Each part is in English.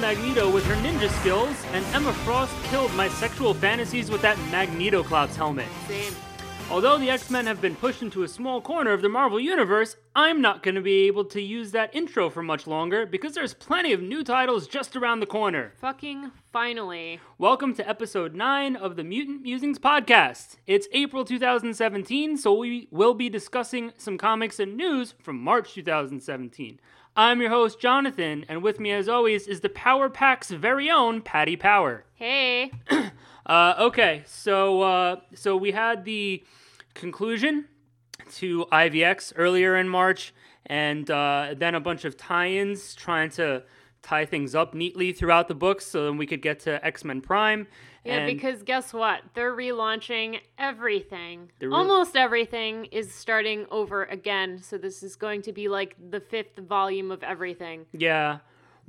Magneto with her ninja skills, and Emma Frost killed my sexual fantasies with that Magneto Clops helmet. Same. Although the X Men have been pushed into a small corner of the Marvel Universe, I'm not going to be able to use that intro for much longer because there's plenty of new titles just around the corner. Fucking finally. Welcome to episode 9 of the Mutant Musings podcast. It's April 2017, so we will be discussing some comics and news from March 2017. I'm your host, Jonathan, and with me, as always, is the Power Pack's very own Patty Power. Hey. Uh, okay, so uh, so we had the conclusion to IVX earlier in March, and uh, then a bunch of tie-ins trying to tie things up neatly throughout the books, so then we could get to X Men Prime. Yeah, and because guess what? They're relaunching everything. They're re- Almost everything is starting over again. So this is going to be like the fifth volume of everything. yeah.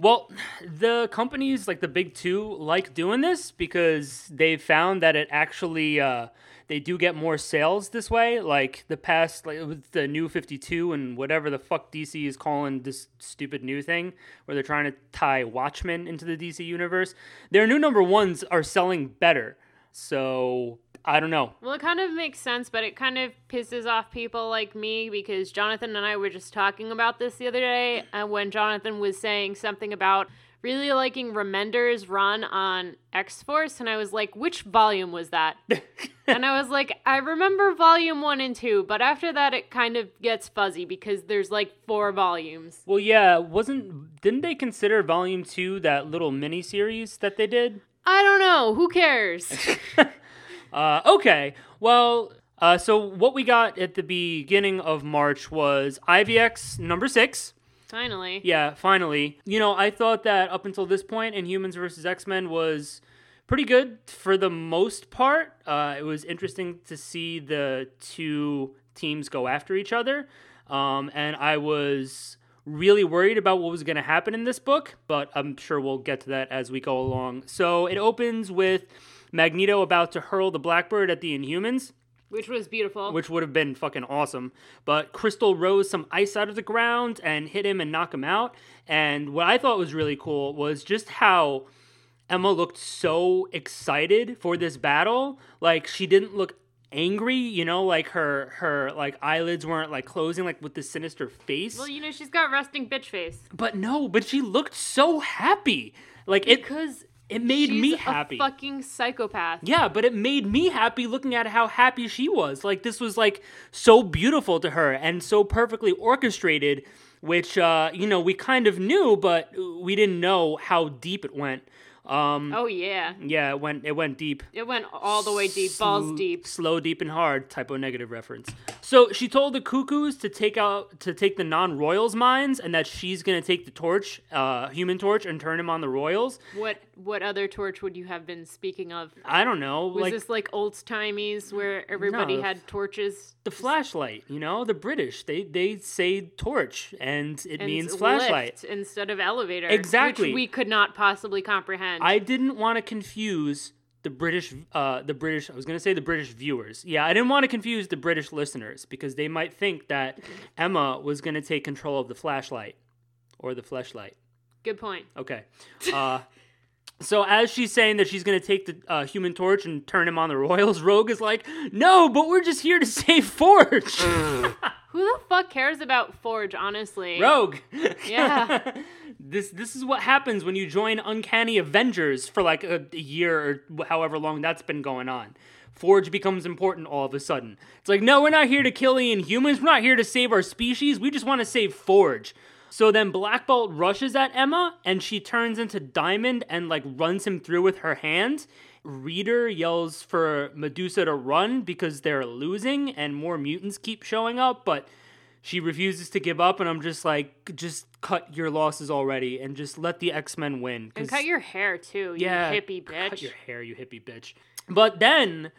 Well, the companies like the big two like doing this because they've found that it actually uh, they do get more sales this way. Like the past, like with the new Fifty Two and whatever the fuck DC is calling this stupid new thing, where they're trying to tie Watchmen into the DC universe. Their new number ones are selling better. So I don't know. Well, it kind of makes sense, but it kind of pisses off people like me because Jonathan and I were just talking about this the other day, and when Jonathan was saying something about really liking Remender's run on X Force, and I was like, which volume was that? and I was like, I remember volume one and two, but after that, it kind of gets fuzzy because there's like four volumes. Well, yeah, wasn't didn't they consider Volume Two that little mini series that they did? I don't know. Who cares? Uh, okay. Well, uh, so what we got at the beginning of March was IVX number six. Finally. Yeah, finally. You know, I thought that up until this point Inhumans versus X Men was pretty good for the most part. Uh, it was interesting to see the two teams go after each other. Um, and I was really worried about what was going to happen in this book, but I'm sure we'll get to that as we go along. So it opens with Magneto about to hurl the Blackbird at the Inhumans Which was beautiful. which would have been fucking awesome. But Crystal rose some ice out of the ground and hit him and knock him out. And what I thought was really cool was just how Emma looked so excited for this battle. Like she didn't look angry, you know, like her her like eyelids weren't like closing like with this sinister face. well, you know, she's got resting bitch face. but no, but she looked so happy. Like it Because it made she's me a happy. fucking psychopath. Yeah, but it made me happy looking at how happy she was. Like this was like so beautiful to her and so perfectly orchestrated, which uh, you know, we kind of knew, but we didn't know how deep it went. Um Oh yeah, yeah, it went it went deep. it went all the way deep, balls deep. Slow, deep, and hard. Typo negative reference. So she told the cuckoos to take out to take the non-royals mines, and that she's gonna take the torch, uh, human torch, and turn him on the royals. What what other torch would you have been speaking of? I don't know, Was like this like old timies where everybody No, had torches? the flashlight. You know, the British they they say torch, and it and means flashlight. instead of elevator. Exactly. Which we could not possibly comprehend. I didn't want to confuse the British, uh, the British. I was gonna say the British viewers. Yeah, I didn't want to confuse the British listeners because they might think that Emma was gonna take control of the flashlight or the flashlight. Good point. Okay. Uh, so as she's saying that she's gonna take the uh, Human Torch and turn him on the Royals, Rogue is like, "No, but we're just here to save Forge." Who the fuck cares about Forge, honestly? Rogue. Yeah. this this is what happens when you join Uncanny Avengers for like a, a year or however long that's been going on. Forge becomes important all of a sudden. It's like, no, we're not here to kill the Inhumans. We're not here to save our species. We just want to save Forge. So then Black Bolt rushes at Emma and she turns into Diamond and like runs him through with her hand. Reader yells for Medusa to run because they're losing and more mutants keep showing up, but she refuses to give up and I'm just like just cut your losses already and just let the X-Men win. And cut your hair too, you yeah, hippie bitch. Cut your hair, you hippie bitch. But then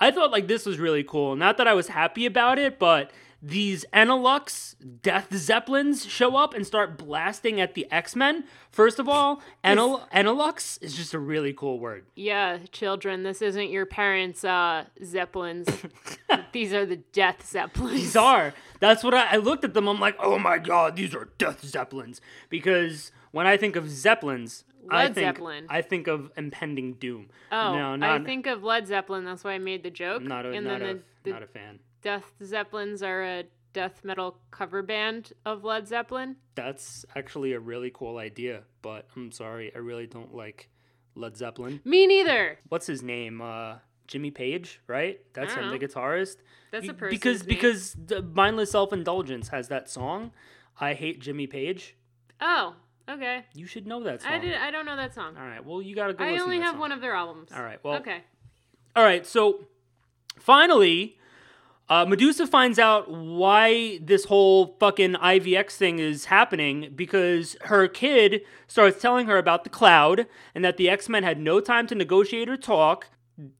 I thought like this was really cool. Not that I was happy about it, but these Ennilux Death Zeppelins show up and start blasting at the X Men. First of all, Enel- Ennilux is just a really cool word. Yeah, children, this isn't your parents' uh, Zeppelins. These are the Death Zeppelins. These are. That's what I, I looked at them. I'm like, oh my god, these are Death Zeppelins. Because when I think of Zeppelins, I think Zeppelin. I think of impending doom. oh, no, I think of Led Zeppelin. That's why I made the joke. not a and not then a, the, the not a fan. Death Zeppelins are a death metal cover band of Led Zeppelin. That's actually a really cool idea, but I'm sorry, I really don't like Led Zeppelin. Me neither. What's his name? Uh, Jimmy Page, right? That's him, the guitarist. That's a person. because because the mindless self indulgence has that song. I hate Jimmy Page. Oh, okay. You should know that song. I did. I don't know that song. All right. Well, you gotta go. I only have song. one of their albums. All right. Well. okay. All right. So finally, uh, Medusa finds out why this whole fucking IVX thing is happening because her kid starts telling her about the cloud and that the X Men had no time to negotiate or talk.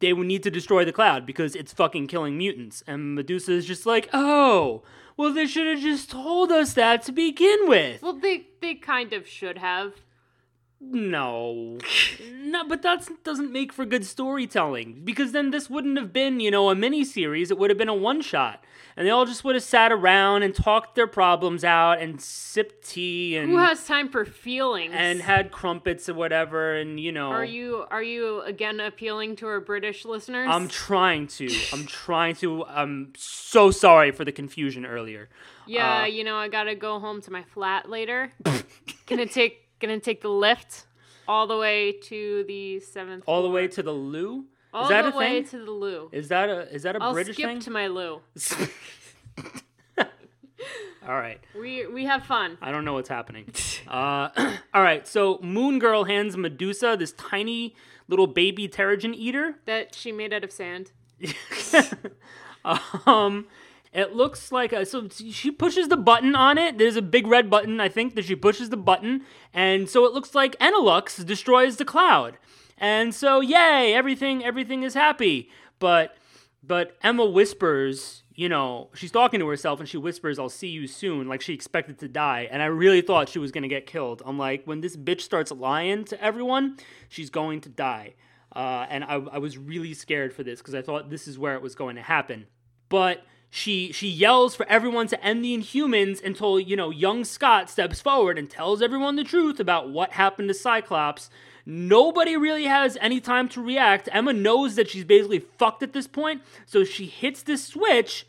They would need to destroy the cloud because it's fucking killing mutants. And Medusa is just like, oh, well, they should have just told us that to begin with. Well, they they kind of should have. No. no, but that doesn't make for good storytelling because then this wouldn't have been, you know, a mini series. It would have been a one shot. And they all just would have sat around and talked their problems out and sipped tea and Who has time for feelings? and had crumpets or whatever and you know are you are you again appealing to our British listeners? I'm trying to. I'm trying to. I'm so sorry for the confusion earlier. yeah, uh, you know, I gotta go home to my flat later. gonna take gonna take the lift all the way to the seventh. All the way to the loo? all is that the a way thing? to the loo. Is that a is that a I'll British skip thing? to my loo. All right. We we have fun. I don't know what's happening. Uh, all right, so Moon Girl hands Medusa this tiny little baby Terrigen eater. That she made out of sand. um, it looks like a, so she pushes the button on it. There's a big red button, I think, that she pushes the button, and so it looks like Ennilux destroys the cloud. And so, yay, everything everything is happy. But but Emma whispers, you know, she's talking to herself and she whispers, I'll see you soon, like she expected to die. And I really thought she was going to get killed. I'm like, when this bitch starts lying to everyone, she's going to die. Uh, and I, I was really scared for this because I thought this is where it was going to happen. But she she yells for everyone to end the Inhumans until you know young Scott steps forward and tells everyone the truth about what happened to Cyclops. Nobody really has any time to react. Emma knows that she's basically fucked at this point, so she hits this switch,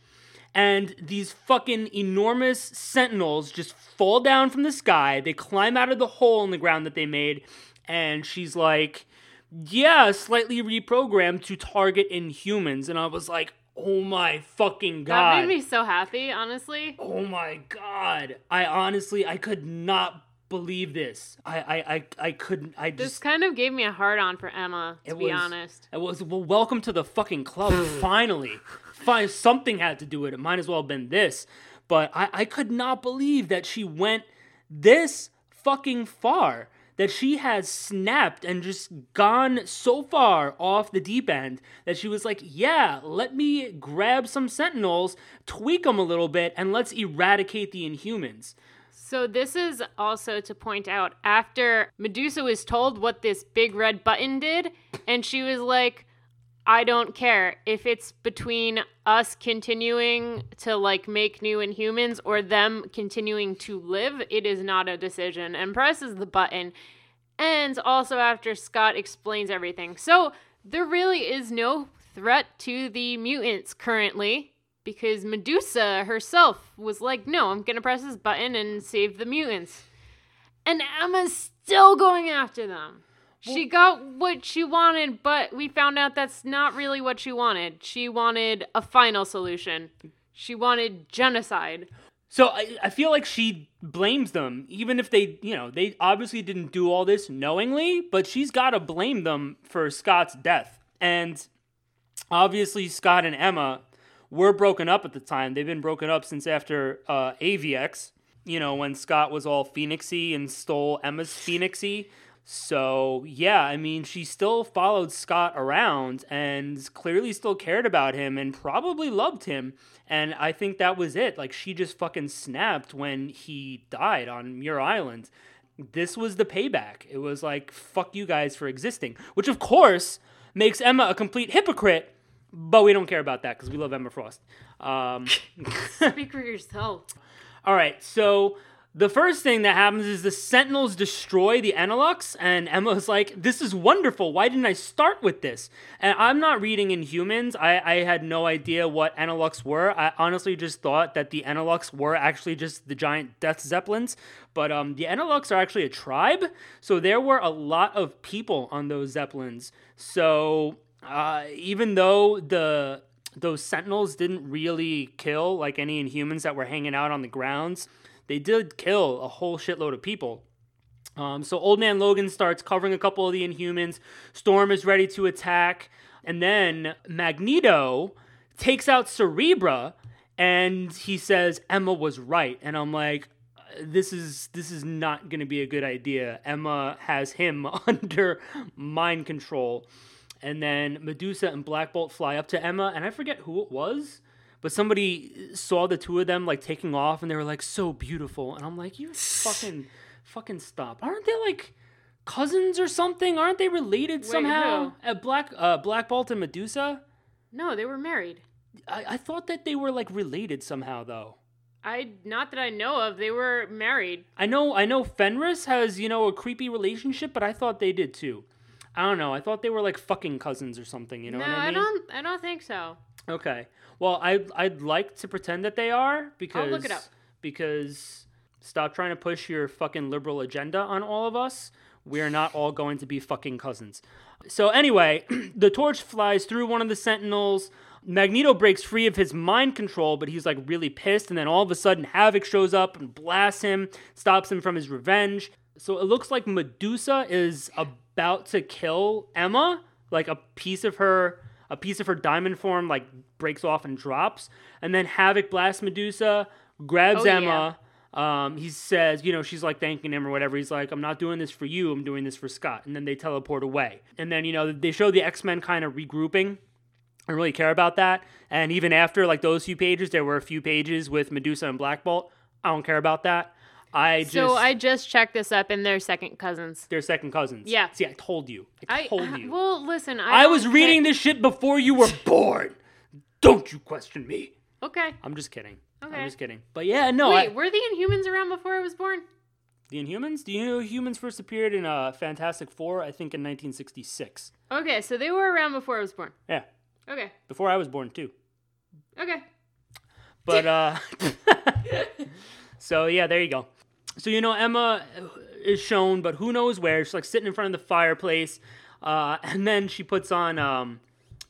and these fucking enormous sentinels just fall down from the sky. They climb out of the hole in the ground that they made, and she's like, Yeah, slightly reprogrammed to target Inhumans. And I was like, Oh my fucking god. That made me so happy, honestly. Oh my god. I honestly I could not believe this. I I I, I couldn't I This just kind of gave me a hard on for Emma, to It be was- honest. it was well welcome to the fucking club finally. Fine something had to do with it. Might as well have been this. But I I could not believe that she went this fucking far. That she has snapped and just gone so far off the deep end that she was like, Yeah, let me grab some sentinels, tweak them a little bit, and let's eradicate the inhumans. So this is also to point out after Medusa was told what this big red button did, and she was like, I don't care if it's between us continuing to like make new inhumans or them continuing to live, it is not a decision. And presses the button. And also after Scott explains everything. So there really is no threat to the mutants currently because Medusa herself was like, no, I'm gonna press this button and save the mutants. And Emma's still going after them. She got what she wanted, but we found out that's not really what she wanted. She wanted a final solution. She wanted genocide. So I, I feel like she blames them, even if they, you know, they obviously didn't do all this knowingly, but she's got to blame them for Scott's death. And obviously, Scott and Emma were broken up at the time. They've been broken up since after uh, AVX, you know, when Scott was all Phoenixy and stole Emma's Phoenixy. So, yeah, I mean, she still followed Scott around and clearly still cared about him and probably loved him. And I think that was it. Like, she just fucking snapped when he died on Muir Island. This was the payback. It was like, fuck you guys for existing, which of course makes Emma a complete hypocrite, but we don't care about that because we love Emma Frost. Um, Speak for yourself. all right, so the first thing that happens is the Sentinels destroy the Ennilux, and Emma's like, "This is wonderful. Why didn't I start with this?" And I'm not reading Inhumans. I, I had no idea what Ennilux were. I honestly just thought that the Ennilux were actually just the giant Death Zeppelins. But um, the Ennilux are actually a tribe, so there were a lot of people on those Zeppelins. So uh, even though the those Sentinels didn't really kill like any Inhumans that were hanging out on the grounds they did kill a whole shitload of people. Um, so Old Man Logan starts covering a couple of the Inhumans. Storm is ready to attack, and then Magneto takes out Cerebra, and he says Emma was right. And I'm like, this is this is not going to be a good idea. Emma has him under mind control. And then Medusa and Black Bolt fly up to Emma, and I forget who it was but somebody saw the two of them like taking off and they were like so beautiful and i'm like you fucking fucking stop aren't they like cousins or something aren't they related Wait, somehow who? at black uh black bolt and medusa No, they were married. I, I thought that they were like related somehow though I not that I know of. They were married. i know i know fenris has you know a creepy relationship but i thought they did too i don't know i thought they were like fucking cousins or something you know no, what i mean I don't. I don't think so. Okay. Well, I I'd like to pretend that they are because look it up. because stop trying to push your fucking liberal agenda on all of us. We're not all going to be fucking cousins. So anyway, the torch flies through one of the sentinels. Magneto breaks free of his mind control, but he's like really pissed and then all of a sudden Havoc shows up and blasts him, stops him from his revenge. So it looks like Medusa is about to kill Emma, like a piece of her a piece of her diamond form like breaks off and drops, and then Havoc blasts Medusa, grabs Oh, yeah. Emma. Um, he says, you know, she's like thanking him or whatever. He's like, I'm not doing this for you. I'm doing this for Scott. And then they teleport away. And then, you know, they show the X Men kind of regrouping. I don't really care about that. And even after like those few pages, there were a few pages with Medusa and Black Bolt. I don't care about that. I just So I just checked this up, and they're second cousins. they're second cousins. Yeah. See, I told you. I I told you. Well, listen. I, I was reading this shit before you were born. Don't you question me. Okay. I'm just kidding. Okay. I'm just kidding. But yeah, no, Wait, I, were the Inhumans around before I was born? the Inhumans. Do you know humans first appeared in uh, Fantastic Four? I think in 1966. Okay, so they were around before I was born. Yeah, Okay. before I was born too. Okay. But uh, so yeah, there you go. So you know Emma is shown, but who knows where? She's like sitting in front of the fireplace, uh, and then she puts on um,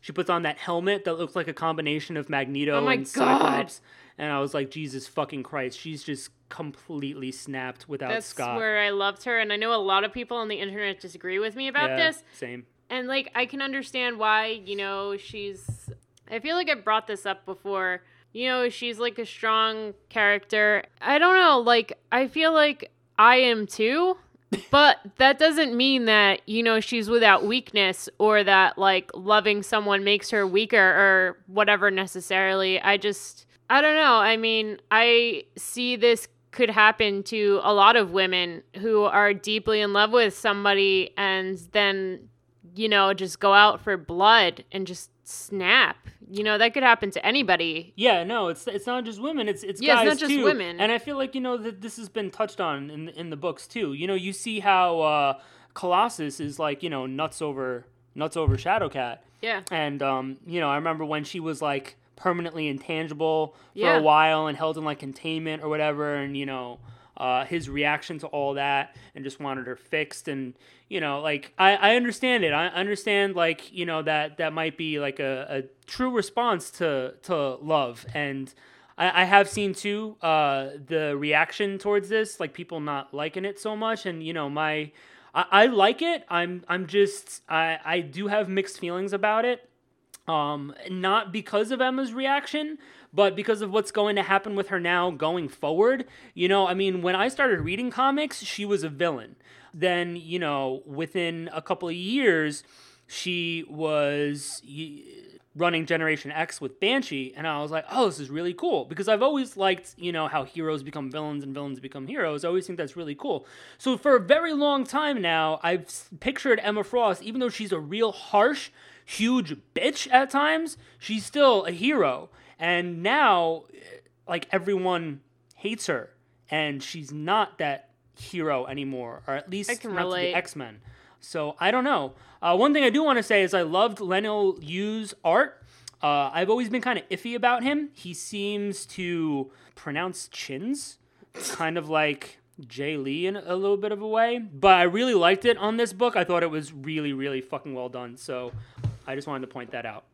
she puts on that helmet that looks like a combination of Magneto Oh and God. Cyclops. And I was like, Jesus fucking Christ, she's just completely snapped without That's Scott. where I loved her, and I know a lot of people on the internet disagree with me about yeah, this. Same. And like I can understand why, you know, she's I feel like I brought this up before. You know, she's like a strong character. I don't know, like I feel like I am too, but that doesn't mean that, you know, she's without weakness or that like loving someone makes her weaker or whatever necessarily. I just I don't know. I mean, I see this could happen to a lot of women who are deeply in love with somebody and then you know, just go out for blood and just snap. You know, that could happen to anybody. Yeah, no, it's it's not just women. It's it's Yeah, it's not just too. women. And I feel like you know that this has been touched on in in the books too. You know, you see how uh, Colossus is like you know nuts over nuts over Shadowcat, Yeah. and um, you know I remember when she was like permanently intangible for Yeah. a while and held in like containment or whatever, and you know. Uh, his reaction to all that and just wanted her fixed and you know like I, I understand it i understand like you know that that might be like a, a true response to to love and I, I have seen too uh, the reaction towards this, like people not liking it so much, and you know my, I, I like it. I'm I'm just I I do have mixed feelings about it. Um, not because of Emma's reaction, but because of what's going to happen with her now going forward. You know, I mean, when I started reading comics, she was a villain. Then, you know, within a couple of years, she was running Generation X with Banshee, and I was like, oh, this is really cool because I've always liked, you know, how heroes become villains and villains become heroes. I always think that's really cool. So for a very long time now, I've pictured Emma Frost, even though she's a real harsh, huge bitch at times, she's still a hero. And now, like everyone hates her and she's not that hero anymore, or at least not to the X Men. So I don't know. Uh, one thing I do want to say is I loved Leinil Yu's art. Uh, I've always been kind of iffy about him. He seems to pronounce chins, kind of like Jae Lee in a little bit of a way. But I really liked it on this book. I thought it was really, really fucking well done. So I just wanted to point that out.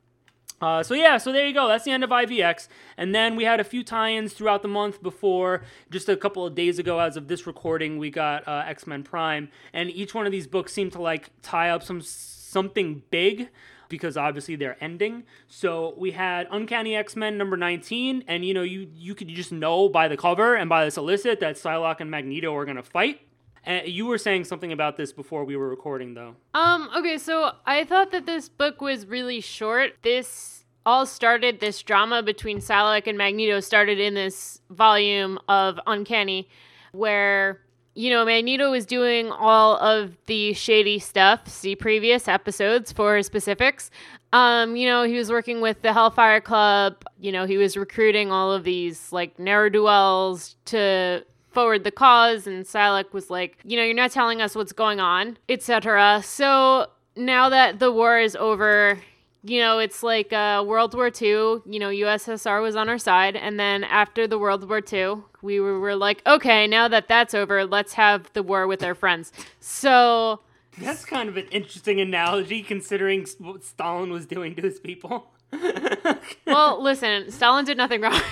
Uh, so yeah, so there you go. That's the end of IVX, and then we had a few tie-ins throughout the month before. Just a couple of days ago, as of this recording, we got uh, X Men Prime, and each one of these books seemed to like tie up some something big because obviously they're ending. So we had Uncanny X Men number nineteen, and you know you you could just know by the cover and by the solicit that Psylocke and Magneto are gonna fight. And you were saying something about this before we were recording, though. Um, okay, so I thought that this book was really short. This all started, this drama between Psylocke and Magneto started in this volume of Uncanny, where, you know, Magneto was doing all of the shady stuff. See previous episodes for specifics. Um, you know, he was working with the Hellfire Club. You know, he was recruiting all of these, like, ne'er-do-wells to forward the cause and Psylocke was like, you know, you're not telling us what's going on, etc. So now that the war is over, you know, it's like uh, World War II, you know, USSR was on our side. And then after the World War II, we were, were like, okay, now that that's over, let's have the war with our friends. So That's kind of an interesting analogy considering what Stalin was doing to his people. well, listen, Stalin did nothing wrong.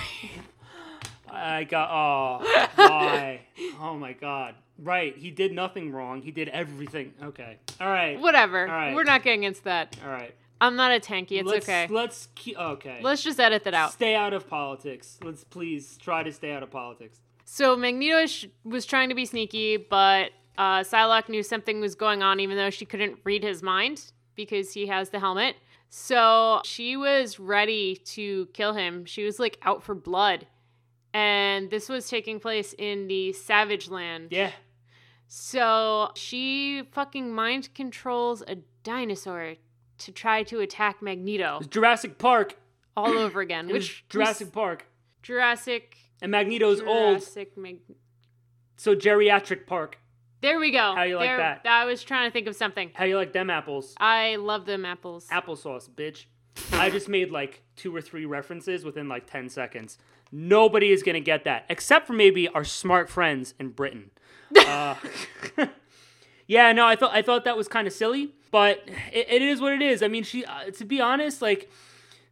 I got oh why oh my god right he did nothing wrong he did everything okay all right Whatever. All right. We're not getting into that. all right I'm not a tanky. It's let's okay. let's keep okay Let's just edit that out. stay out of politics let's please try to stay out of politics So Magneto sh- was trying to be sneaky, but uh, Psylocke knew something was going on, even though she couldn't read his mind because he has the helmet. So she was ready to kill him. She was like out for blood, and this was taking place in the Savage Land. yeah So she fucking mind controls a dinosaur to try to attack Magneto it's Jurassic Park all over again. Which Jurassic Park Jurassic and Magneto's old Jurassic Mag- so geriatric Park There we go. How you like There- that? I was trying to think of something. how you like them apples I love them apples. applesauce bitch I just made like two or three references within like 10 seconds. Nobody is going to get that, except for maybe our smart friends in Britain. Uh, yeah, no, I thought I thought that was kind of silly, but it, it is what it is. I mean, she, uh, to be honest, like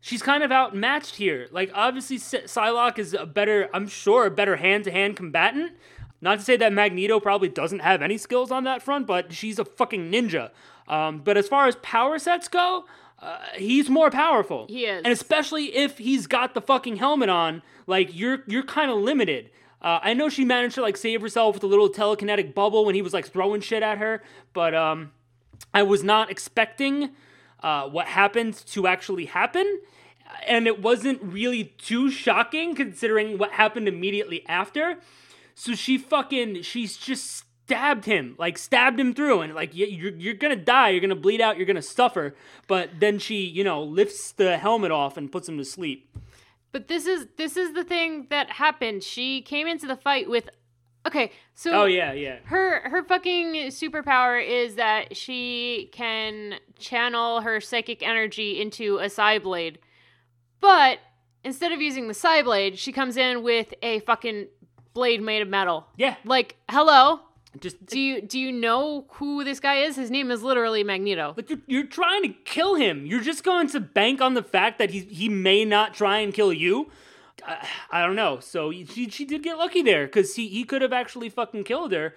she's kind of outmatched here. Like obviously, Psy- Psylocke is a better, I'm sure, a better hand-to-hand combatant. Not to say that Magneto probably doesn't have any skills on that front, but she's a fucking ninja. Um, but as far as power sets go, uh, he's more powerful. He is. and especially if he's got the fucking helmet on, like you're you're kind of limited. Uh, I know she managed to like save herself with a little telekinetic bubble when he was like throwing shit at her, but um, I was not expecting uh, what happened to actually happen. And it wasn't really too shocking considering what happened immediately after. So she fucking, she's just stabbed him, like stabbed him through, and like you- you're you're gonna die, you're gonna bleed out, you're gonna suffer. But then she, you know, lifts the helmet off and puts him to sleep. But this is this is the thing that happened. She came into the fight with Okay, so Oh yeah, yeah. her her fucking superpower is that she can channel her psychic energy into a Psyblade. But instead of using the Psyblade, she comes in with a fucking blade made of metal. Yeah, Like, hello? Just Do you do you know who this guy is? His name is literally Magneto. But you're, you're trying to kill him. You're just going to bank on the fact that he he may not try and kill you. I, I don't know. So she she did get lucky there because he he could have actually fucking killed her.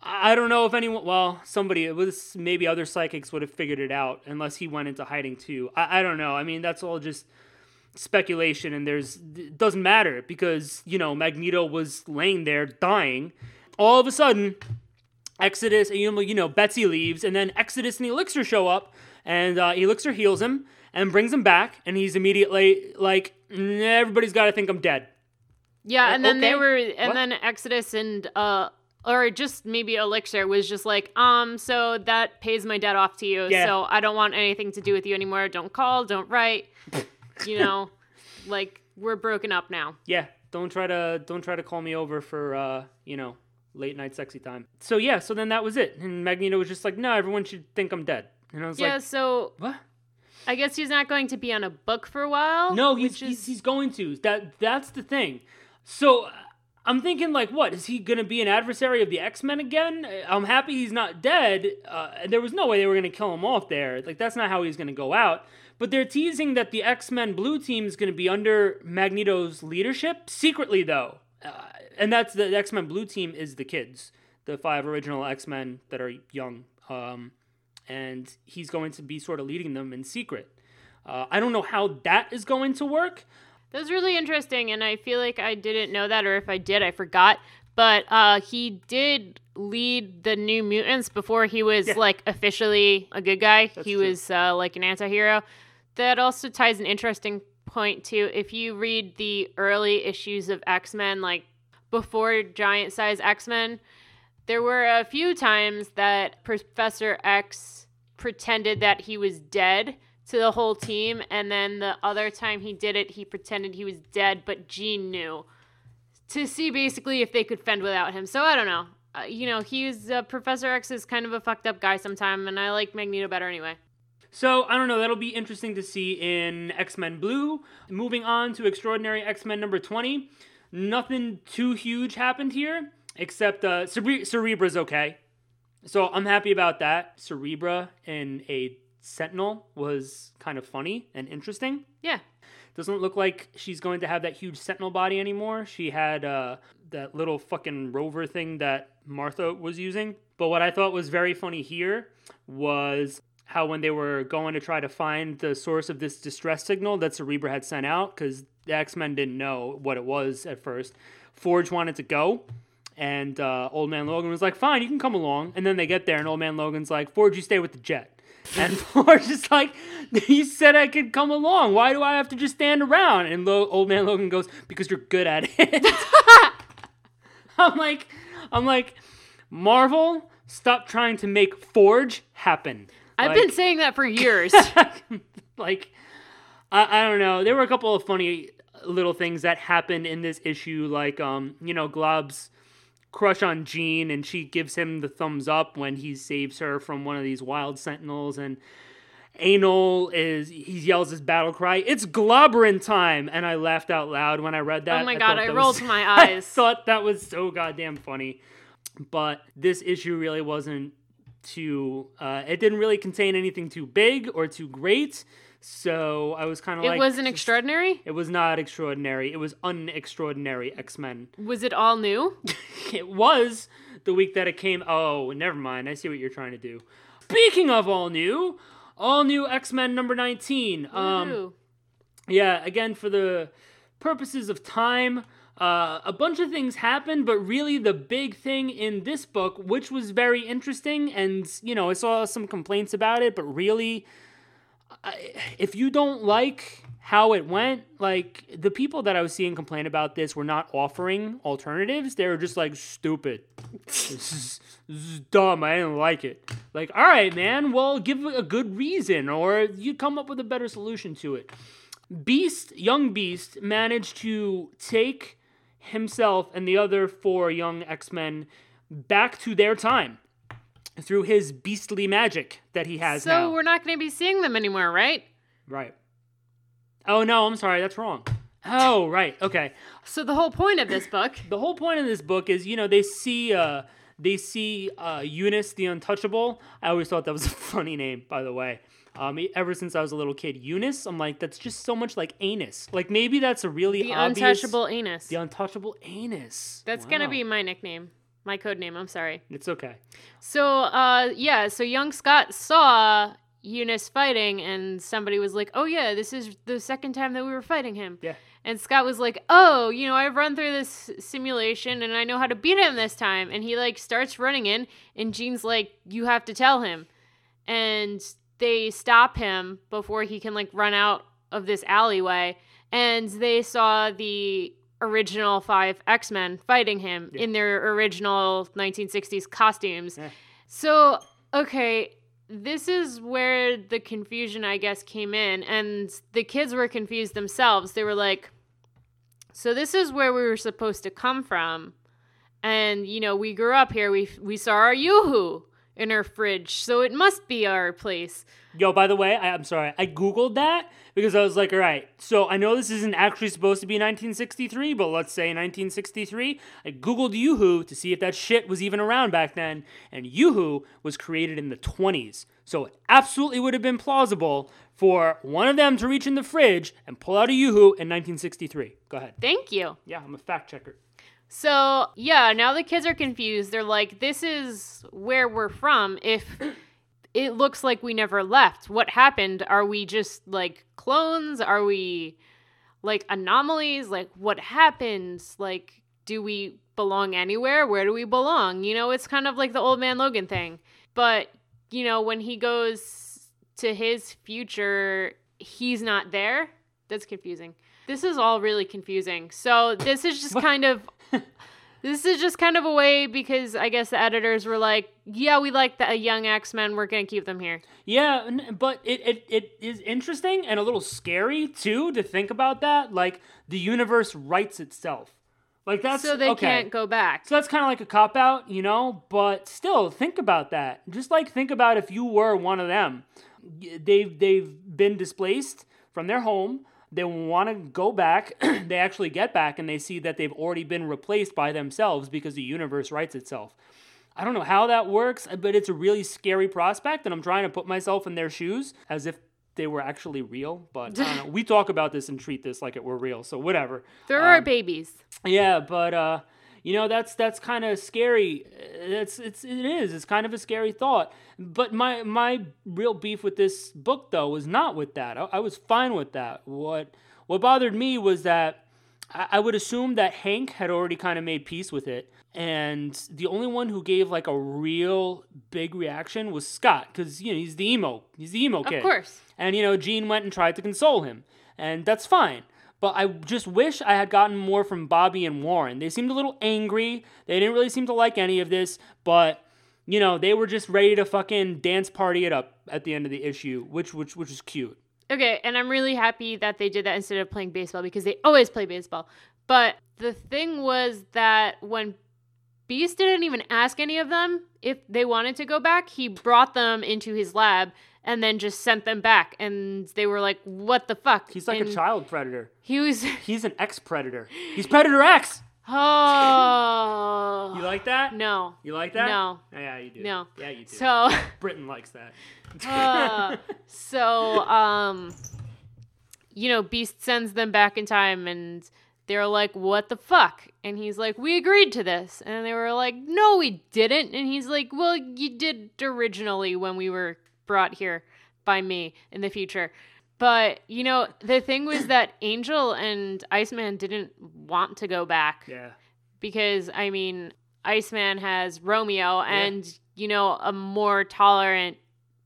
I don't know if anyone. Well, somebody it was maybe other psychics would have figured it out unless he went into hiding too. I, I don't know. I mean that's all just speculation and there's it doesn't matter because you know Magneto was laying there dying. All of a sudden, Exodus, you know, you know, Betsy leaves, and then Exodus and Elixir show up, and uh, Elixir heals him and brings him back, and he's immediately like, "Mm, everybody's got to think I'm dead. Yeah, Uh, and then they were and What? then Exodus and uh or just maybe Elixir was just like, um, so that pays my debt off to you. Yeah. So I don't want anything to do with you anymore. Don't call, don't write. you know, like we're broken up now. Yeah, don't try to don't try to call me over for uh, you know late night sexy time. So yeah, so then that was it, and Magneto was just like, no, everyone should think I'm dead, and I was Yeah, like, so what? I guess he's not going to be on a book for a while. No, he's, which he's he's going to. That that's the thing. So uh, I'm thinking like, what is he gonna be an adversary of the X Men again? Uh, I'm happy he's not dead. Uh, there was no way they were gonna kill him off there. Like that's not how he's gonna go out. But they're teasing that the X Men Blue Team is gonna be under Magneto's leadership secretly, though. Uh, and that's the X Men Blue Team is the kids, the five original X Men that are young. Um, and he's going to be sort of leading them in secret. Uh, I don't know how that is going to work. That was really interesting, and I feel like I didn't know that, or if I did, I forgot. But uh, he did lead the New Mutants before he was Yeah. like officially a good guy. That's he true. was uh, like an anti-hero. That also ties an interesting point too. If you read the early issues of X Men, like before Giant Size X Men, there were a few times that Professor X pretended that he was dead to the whole team, and then the other time he did it, he pretended he was dead, but Jean knew to see basically if they could fend without him. So I don't know. Uh, you know, he's uh, Professor X is kind of a fucked up guy sometime, and I like Magneto better anyway. So I don't know. That'll be interesting to see in X Men Blue. Moving on to Extraordinary X Men number twenty. Nothing too huge happened here, except uh, Cere- Cerebra's okay. So I'm happy about that. Cerebra in a Sentinel was kind of funny and interesting. Yeah. Doesn't look like she's going to have that huge Sentinel body anymore. She had uh, that little fucking rover thing that Martha was using. But what I thought was very funny here was how when they were going to try to find the source of this distress signal that Cerebra had sent out, because the X Men didn't know what it was at first, Forge wanted to go. And uh, Old Man Logan was like, fine, you can come along. And then they get there, and Old Man Logan's like, Forge, you stay with the jet. And Forge is like, you said I could come along. Why do I have to just stand around? And Lo- Old Man Logan goes, because you're good at it. I'm like, I'm like, Marvel, stop trying to make Forge happen. I've Like- been saying that for years. like I, I don't know there were a couple of funny little things that happened in this issue like um you know glob's crush on jean and she gives him the thumbs up when he saves her from one of these wild sentinels and Anal is he yells his battle cry. It's globberin time, and I laughed out loud when I read that. Oh my I God, I rolled was- my I eyes. thought that was so goddamn funny. But this issue really wasn't too. Uh, it didn't really contain anything too big or too great. So I was kind of like. it wasn't extraordinary. It was not extraordinary. It was unextraordinary X Men. Was it all new? It was the week that it came. Oh, never mind. I see what you're trying to do. Speaking of all new, all new X Men number 19. Um, yeah, again, for the purposes of time, uh, a bunch of things happened, but really the big thing in this book, which was very interesting, and, you know, I saw some complaints about it, but really, I, if you don't like how it went, like, the people that I was seeing complain about this were not offering alternatives. They were just like, stupid. this, is, this is dumb. I didn't like it. Like, all right, man, well, give a good reason, or you come up with a better solution to it. Beast, young Beast, managed to take himself and the other four young X Men back to their time through his beastly magic that he has So now. we're not going to be seeing them anymore, right? Right. Oh no, I'm sorry, that's wrong. Oh, right. Okay. So the whole point of this book. The whole point of this book is, you know, they see uh they see uh Unus the Untouchable. I always thought that was a funny name, by the way. Um, ever since I was a little kid, Unus, I'm like, that's just so much like anus. Like maybe that's a really The obvious, untouchable anus. the untouchable anus. That's gonna be my nickname, my code name. I'm sorry. It's okay. So, uh, yeah. So young Scott saw Unus fighting, and somebody was like, "Oh yeah, this is the second time that we were fighting him." Yeah. And Scott was like, "Oh, you know, I've run through this simulation, and I know how to beat him this time." And he like starts running in, and Jean's like, "You have to tell him," and they stop him before he can like run out of this alleyway, and they saw the original five X-Men fighting him Yeah. in their original 1960s costumes. Yeah. So, okay, this is where the confusion, I guess, came in. And the kids were confused themselves. They were like, So this is where we were supposed to come from. And you know, we grew up here. We we saw our Yoo-hoo in our fridge, so it must be our place. Yo, by the way, I, I'm sorry. I Googled that because I was like, all right, so I know this isn't actually supposed to be 1963, but let's say 1963. I Googled Yoo-hoo to see if that shit was even around back then, and Yoo-hoo was created in the 20s. So it absolutely would have been plausible for one of them to reach in the fridge and pull out a Yoo-hoo in 1963. Go ahead. Thank you. Yeah, I'm a fact checker. So, yeah, now the kids are confused. They're like, this is where we're from. If it looks like we never left, what happened? Are we just like clones? Are we like anomalies? Like, what happens? Like, do we belong anywhere? Where do we belong? You know, it's kind of like the old man Logan thing. But, you know, when he goes to his future, he's not there. That's confusing. This is all really confusing. So, this is just kind of this is just kind of a way because I guess the editors were like, "Yeah, we like the young X Men. We're gonna keep them here." Yeah, but it, it, it is interesting and a little scary too to think about that. Like the universe writes itself. Like that's So they okay. can't go back. So that's kind of like a cop out, you know. But still, think about that. Just like think about if you were one of them. They've they've been displaced from their home. They want to go back. they actually get back, and they see that they've already been replaced by themselves because the universe writes itself. I don't know how that works, but it's a really scary prospect, and I'm trying to put myself in their shoes as if they were actually real. But I don't know. we talk about this and treat this like it were real, so whatever. There Um, are babies. Yeah, but uh, you know that's that's kind of scary. It's it's it is. It's kind of a scary thought. But my my real beef with this book though was not with that. I, I was fine with that. What what bothered me was that I, I would assume that Hank had already kind of made peace with it. And the only one who gave like a real big reaction was Scott, because you know he's the emo, he's the emo kid. Of course. And you know, Jean went and tried to console him, and that's fine. But I just wish I had gotten more from Bobby and Warren. They seemed a little angry. They didn't really seem to like any of this, but you know, they were just ready to fucking dance party it up at the end of the issue, which which which is cute. Okay, and I'm really happy that they did that instead of playing baseball because they always play baseball. But the thing was that when Beast didn't even ask any of them if they wanted to go back, he brought them into his lab and then just sent them back. And they were like, what the fuck? He's like And a child predator. He was. He's an ex predator. He's Predator X. Oh. You like that? No. You like that? No. Yeah, you do. No. Yeah, you do. So. Britain likes that. Uh, so um you know beast sends them back in time and they're like what the fuck and he's like we agreed to this and they were like no we didn't and he's like well you did originally when we were brought here by me in the future but you know the thing was that angel and iceman didn't want to go back yeah. because I mean, Iceman has Romeo and you know a more tolerant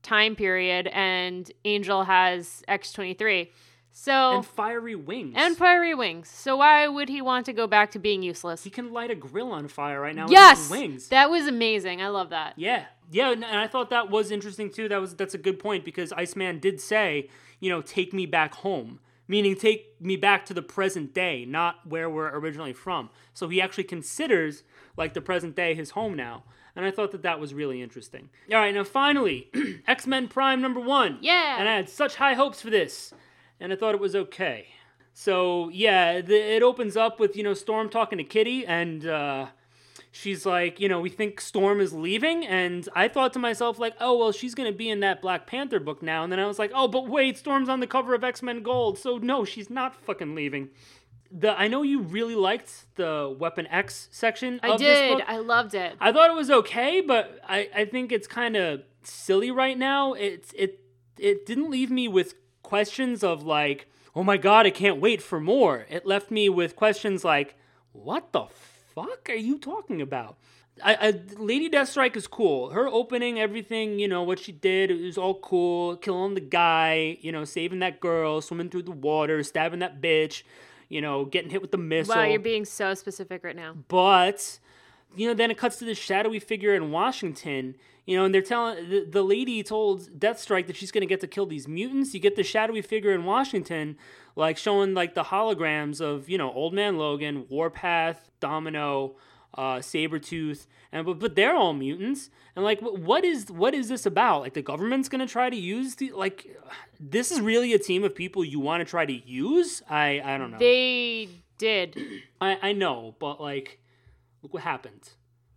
time period, and Angel has X twenty three. So And fiery wings. and fiery wings. So why would he want to go back to being useless? he can light a grill on fire right now Yes, with his wings. that was amazing. I love that. Yeah, yeah, and and I thought that was interesting too. That was that's a good point because Iceman did say, you know, take me back home, meaning take me back to the present day, not where we're originally from. So he actually considers like the present day his home now, and I thought that that was really interesting. All right, now finally, X Men Prime number one. Yeah. and I had such high hopes for this, and I thought it was okay. So yeah, the, it opens up with you know Storm talking to Kitty and. uh she's like, you know, we think Storm is leaving, and I thought to myself like, oh well, she's gonna be in that Black Panther book now, and then I was like, oh, but wait, Storm's on the cover of X Men Gold, so no, she's not fucking leaving. The I know you really liked the Weapon X section. I of this did. I loved it. I thought it was okay, but I, I think it's kind of silly right now. It's it it didn't leave me with questions of like, oh my god, I can't wait for more. It left me with questions like, what the fuck are you talking about? I, I, Lady Deathstrike is cool. Her opening, everything, you know, what she did, it was all cool. Killing the guy, you know, saving that girl, swimming through the water, stabbing that bitch, you know, getting hit with the missile Wow, you're being so specific right now. but you know, then it cuts to this shadowy figure in Washington. You know, and they're telling the, the lady told Deathstrike that she's going to get to kill these mutants. You get the shadowy figure in Washington, like showing like the holograms of you know Old Man Logan, Warpath, Domino, uh, Sabretooth, and but, but they're all mutants. And like, wh- what is what is this about? Like, the government's gonna try to use the like, this is really a team of people you want to try to use? I I don't know. They did. I I know, but like, look what happened.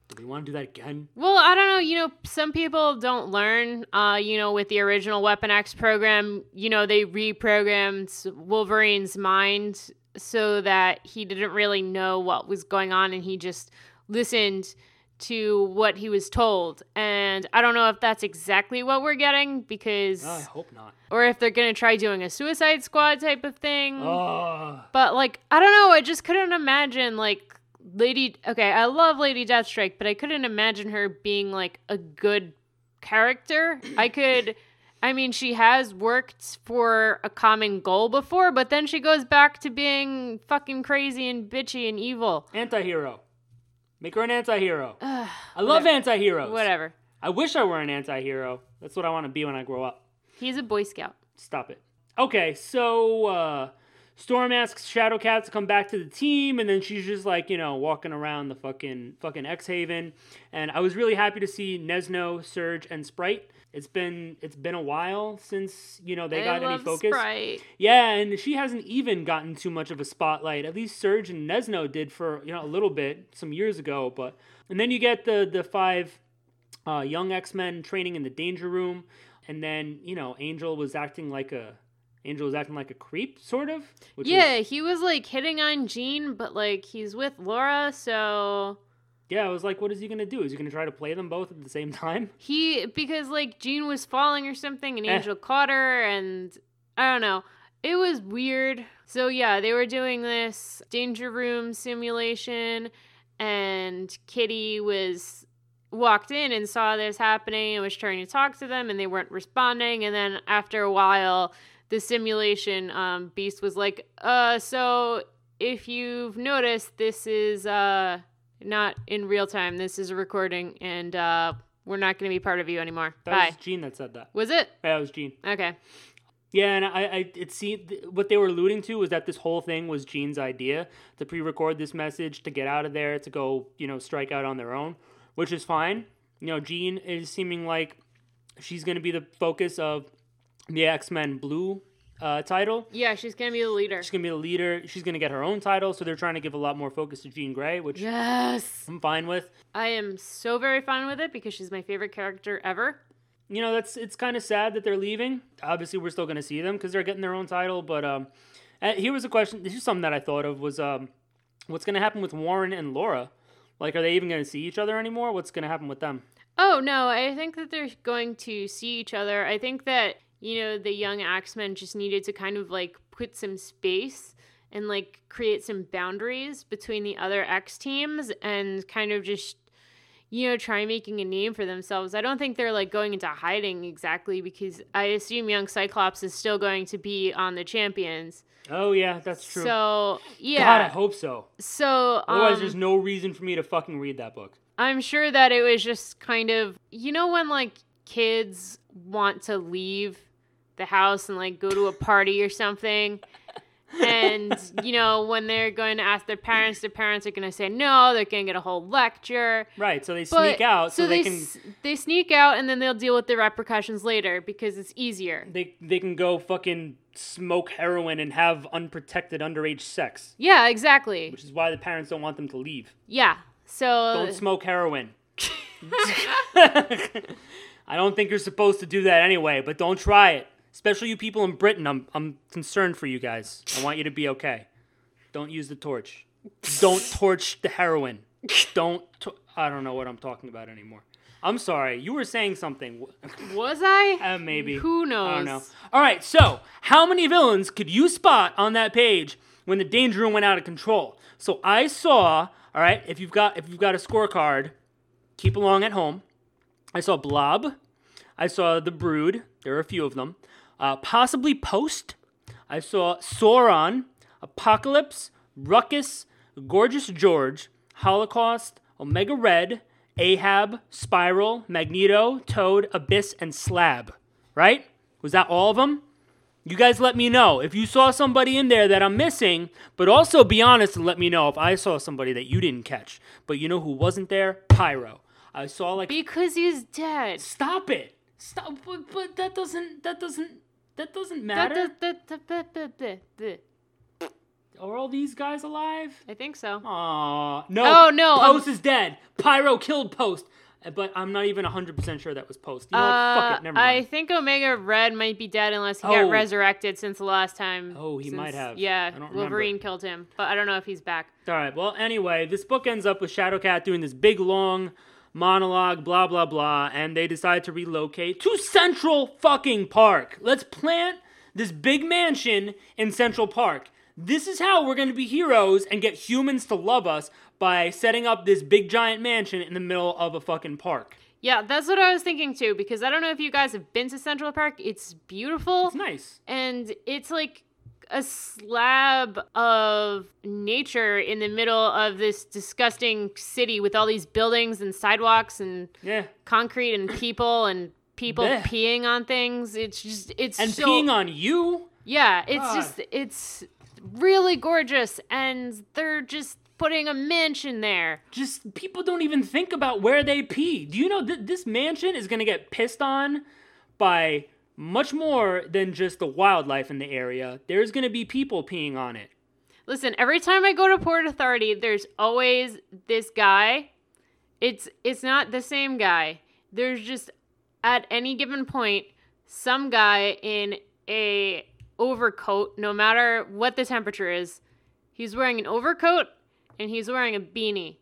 Do we want to do that again? Well, I don't know. You know, some people don't learn. Uh, you know, with the original Weapon X program, you know, they reprogrammed Wolverine's mind so that he didn't really know what was going on and he just listened to what he was told. And I don't know if that's exactly what we're getting because, Oh, I hope not. or if they're going to try doing a Suicide Squad type of thing. Oh, But like, I don't know. I just couldn't imagine like Lady. Okay, I love Lady Deathstrike, but I couldn't imagine her being like a good character. I could. I mean, she has worked for a common goal before, but then she goes back to being fucking crazy and bitchy and evil. anti-hero. Make her an anti-hero. I love anti-heroes. whatever. I wish I were an anti-hero. That's what I want to be when I grow up. He's a Boy Scout. Stop it. Okay, so uh Storm asks Shadowcat to come back to the team, and then she's just like, you know, walking around the fucking fucking X Haven. And I was really happy to see Nezhno, Surge, and Sprite. It's been it's been a while since you know they I got any focus. Sprite. Yeah, and she hasn't even gotten too much of a spotlight. At least Surge and Nezhno did for you know a little bit some years ago. But and then you get the the five uh, young X Men training in the Danger Room, and then you know Angel was acting like a Angel was acting like a creep, sort of. Which Yeah, was- he was like hitting on Jean, but like he's with Laura, so yeah. I was like, what is he gonna do? Is he gonna try to play them both at the same time? He because like Jean was falling or something and Eh. Angel caught her and I don't know. It was weird. So yeah, they were doing this danger room simulation and Kitty was walked in and saw this happening and was trying to talk to them and they weren't responding and then after a while the simulation um, beast was like uh so if you've noticed this is uh not in real time this is a recording and uh we're not going to be part of you anymore That bye was Jean that said that. was it Yeah, it was Jean. okay Yeah, and I, I it seemed what they were alluding to was that this whole thing was Jean's idea to pre-record this message to get out of there to go, you know, strike out on their own, which is fine. You know, Jean is seeming like she's going to be the focus of the X Men Blue uh, title. yeah she's going to be the leader She's going to be the leader. She's going to get her own title, so they're trying to give a lot more focus to Jean Grey, which yes I'm fine with. i am so very fine with it because she's my favorite character ever you know that's it's kind of sad that they're leaving. Obviously, we're still going to see them because they're getting their own title. But um, uh, here was a question. This is something that I thought of was um, what's going to happen with Warren and Laura? Like, are they even going to see each other anymore? What's going to happen with them? Oh no, I think that they're going to see each other. I think that, you know, the young X Men just needed to kind of like put some space and like create some boundaries between the other X teams and kind of just you know, try making a name for themselves. I don't think they're like going into hiding exactly because I assume young Cyclops is still going to be on the champions. Oh yeah, that's true. So, yeah, God, I hope so. so, Otherwise, um, there's no reason for me to fucking read that book. I'm sure that it was just kind of, you know, when like kids want to leave the house and like go to a party or something. and, you know, when they're going to ask their parents, their parents are going to say no, they're going to get a whole lecture. Right, so they But- sneak out so, they, can s- they sneak out and then they'll deal with the repercussions later because it's easier. they they can go fucking smoke heroin and have unprotected underage sex, Yeah, exactly. which is why the parents don't want them to leave. Yeah. So Don't smoke heroin. I don't think you're supposed to do that anyway, but don't try it. Especially you people in Britain. I'm I'm concerned for you guys. I want you to be okay. Don't use the torch. Don't torch the heroin. Don't. To- I don't know what I'm talking about anymore. I'm sorry. You were saying something. was I? Uh, maybe. Who knows? I don't know. All right. So, how many villains could you spot on that page when the danger room went out of control? So I saw. All right. If you've got if you've got a scorecard, keep along at home. I saw Blob. I saw the Brood. There are a few of them. Uh, possibly Post. I saw Sauron, Apocalypse, Ruckus, Gorgeous George, Holocaust, Omega Red, Ahab, Spiral, Magneto, Toad, Abyss, and Slab. Right? Was that all of them? You guys let me know if you saw somebody in there that I'm missing, but also be honest and let me know if I saw somebody that you didn't catch. But you know who wasn't there? Pyro. I saw like Because he's dead. Stop it. Stop but, but that doesn't that doesn't that doesn't matter. Are all these guys alive? I think so. Aw. No. Oh, no, Post is dead. Pyro killed Post. Uh, But I'm not even 100% sure that was Post. You know what? Uh, Fuck it. Never I think Omega Red might be dead unless he Oh. got resurrected since the last time. Oh, he since- might have. Yeah, I don't remember. Wolverine killed him, but I don't know if he's back. All right. Well, anyway, this book ends up with Shadowcat doing this big long monologue, blah blah blah, and they decide to relocate to Central fucking Park. Let's plant this big mansion in Central Park. This is how we're going to be heroes and get humans to love us by setting up this big giant mansion in the middle of a fucking park. Yeah, that's what I was thinking too. Because I don't know if you guys have been to Central Park. It's beautiful. It's nice. and it's like a slab of nature in the middle of this disgusting city with all these buildings and sidewalks and Yeah. concrete and people and people Blech. peeing on things. It's just it's And so, peeing on you? yeah, it's God. just it's really gorgeous and they're just putting a mansion there. just people don't even think about where they pee. Do you know that this mansion is going to get pissed on by much more than just the wildlife in the area? There's going to be people peeing on it. Listen, every time I go to Port Authority, there's always this guy. It's it's not the same guy. There's just at any given point some guy in a overcoat, no matter what the temperature is. He's wearing an overcoat and he's wearing a beanie.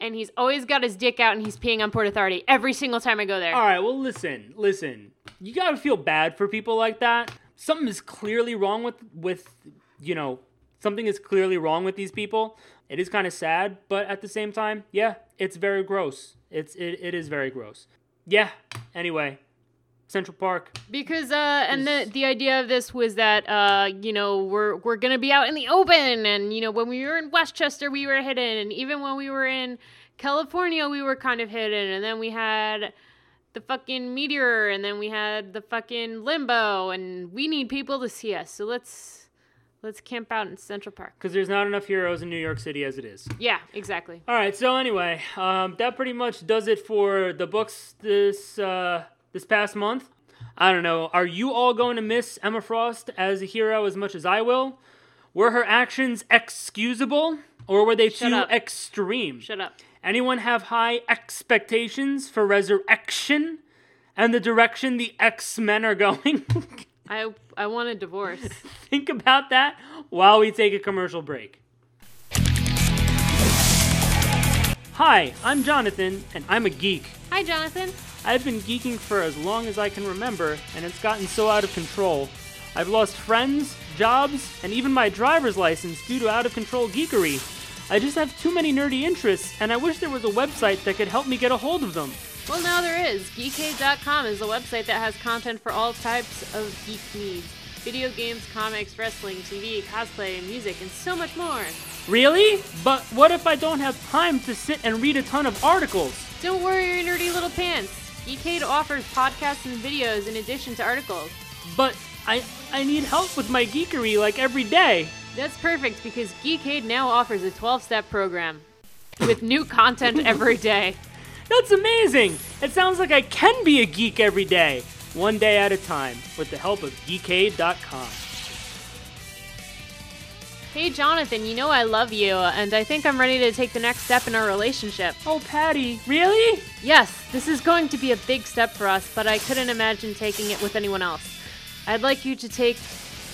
And he's always got his dick out and he's peeing on Port Authority every single time I go there. All right, well listen, listen. You got to feel bad for people like that. Something is clearly wrong with with you know, something is clearly wrong with these people. It is kind of sad, but at the same time, yeah, it's very gross. It's it, it is very gross. Yeah. Anyway, Central Park. Because uh and the the idea of this was that uh you know we're we're to be out in the open and you know when we were in Westchester we were hidden and even when we were in California we were kind of hidden and then we had the fucking meteor and then we had the fucking limbo and we need people to see us. So let's let's camp out in Central Park. because there's not enough heroes in New York City as it is. Yeah, exactly. All right, so anyway, um, that pretty much does it for the books this uh, this past month. I don't know. Are you all going to miss Emma Frost as a hero as much as I will? Were her actions excusable, or were they Shut too up. extreme? Shut up. Anyone have high expectations for Resurrection and the direction the X Men are going? I I want a divorce. Think about that while we take a commercial break. Hi, I'm Jonathan, and I'm a geek. Hi Jonathan. I've been geeking for as long as I can remember, and it's gotten so out of control. I've lost friends, jobs, and even my driver's license due to out of control geekery. I just have too many nerdy interests, and I wish there was a website that could help me get a hold of them. Well, now there is. Geekade.com is a website that has content for all types of geek needs video games, comics, wrestling, TV, cosplay, music, and so much more. Really? But what if I don't have time to sit and read a ton of articles? Don't worry your nerdy little pants. Geekade offers podcasts and videos in addition to articles. But I I need help with my geekery like every day. That's perfect because Geekade now offers a 12 step program with new content every day. That's amazing! It sounds like I can be a geek every day, one day at a time, with the help of geekade.com. Hey Jonathan, you know I love you, and I think I'm ready to take the next step in our relationship. Oh, Patty, really? Yes, this is going to be a big step for us, but I couldn't imagine taking it with anyone else. I'd like you to take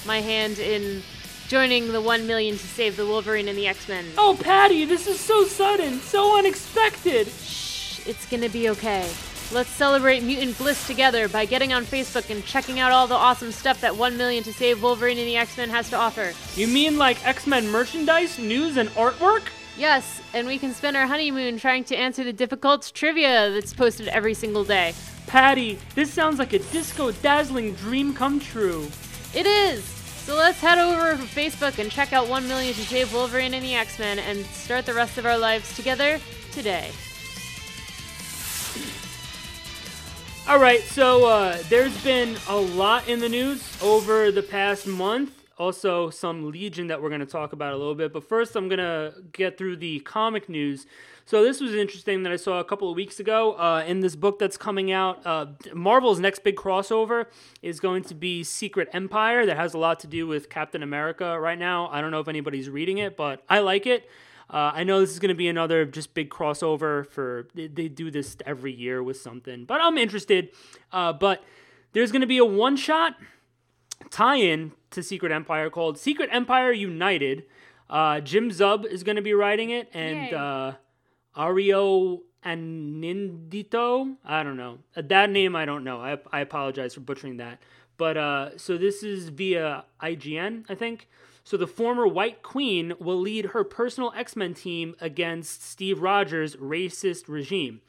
my hand in joining the 1 million to save the Wolverine and the X Men. Oh, Patty, this is so sudden, so unexpected. Shh, it's gonna be okay. Let's celebrate mutant bliss together by getting on Facebook and checking out all the awesome stuff that 1 million to save Wolverine and the X Men has to offer. You mean like X Men merchandise, news, and artwork? Yes, and we can spend our honeymoon trying to answer the difficult trivia that's posted every single day. Patty, this sounds like a disco dazzling dream come true. It is! So let's head over to Facebook and check out 1 Million to Save Wolverine and the X Men and start the rest of our lives together today. All right, so uh, there's been a lot in the news over the past month. Also, some Legion that we're going to talk about a little bit. But first, I'm going to get through the comic news. So, this was interesting that I saw a couple of weeks ago uh, in this book that's coming out. Uh, Marvel's next big crossover is going to be Secret Empire, that has a lot to do with Captain America right now. I don't know if anybody's reading it, but I like it. Uh, I know this is going to be another just big crossover for they, they, do this every year with something, but I'm interested. Uh, but there's going to be a one shot tie in to Secret Empire called Secret Empire United. Uh, Jim Zub is going to be writing it, and uh, Ario Anindito. I don't know that name. I don't know. I I apologize for butchering that. But uh, so this is via IGN, I think. So the former White Queen will lead her personal X Men team against Steve Rogers' racist regime.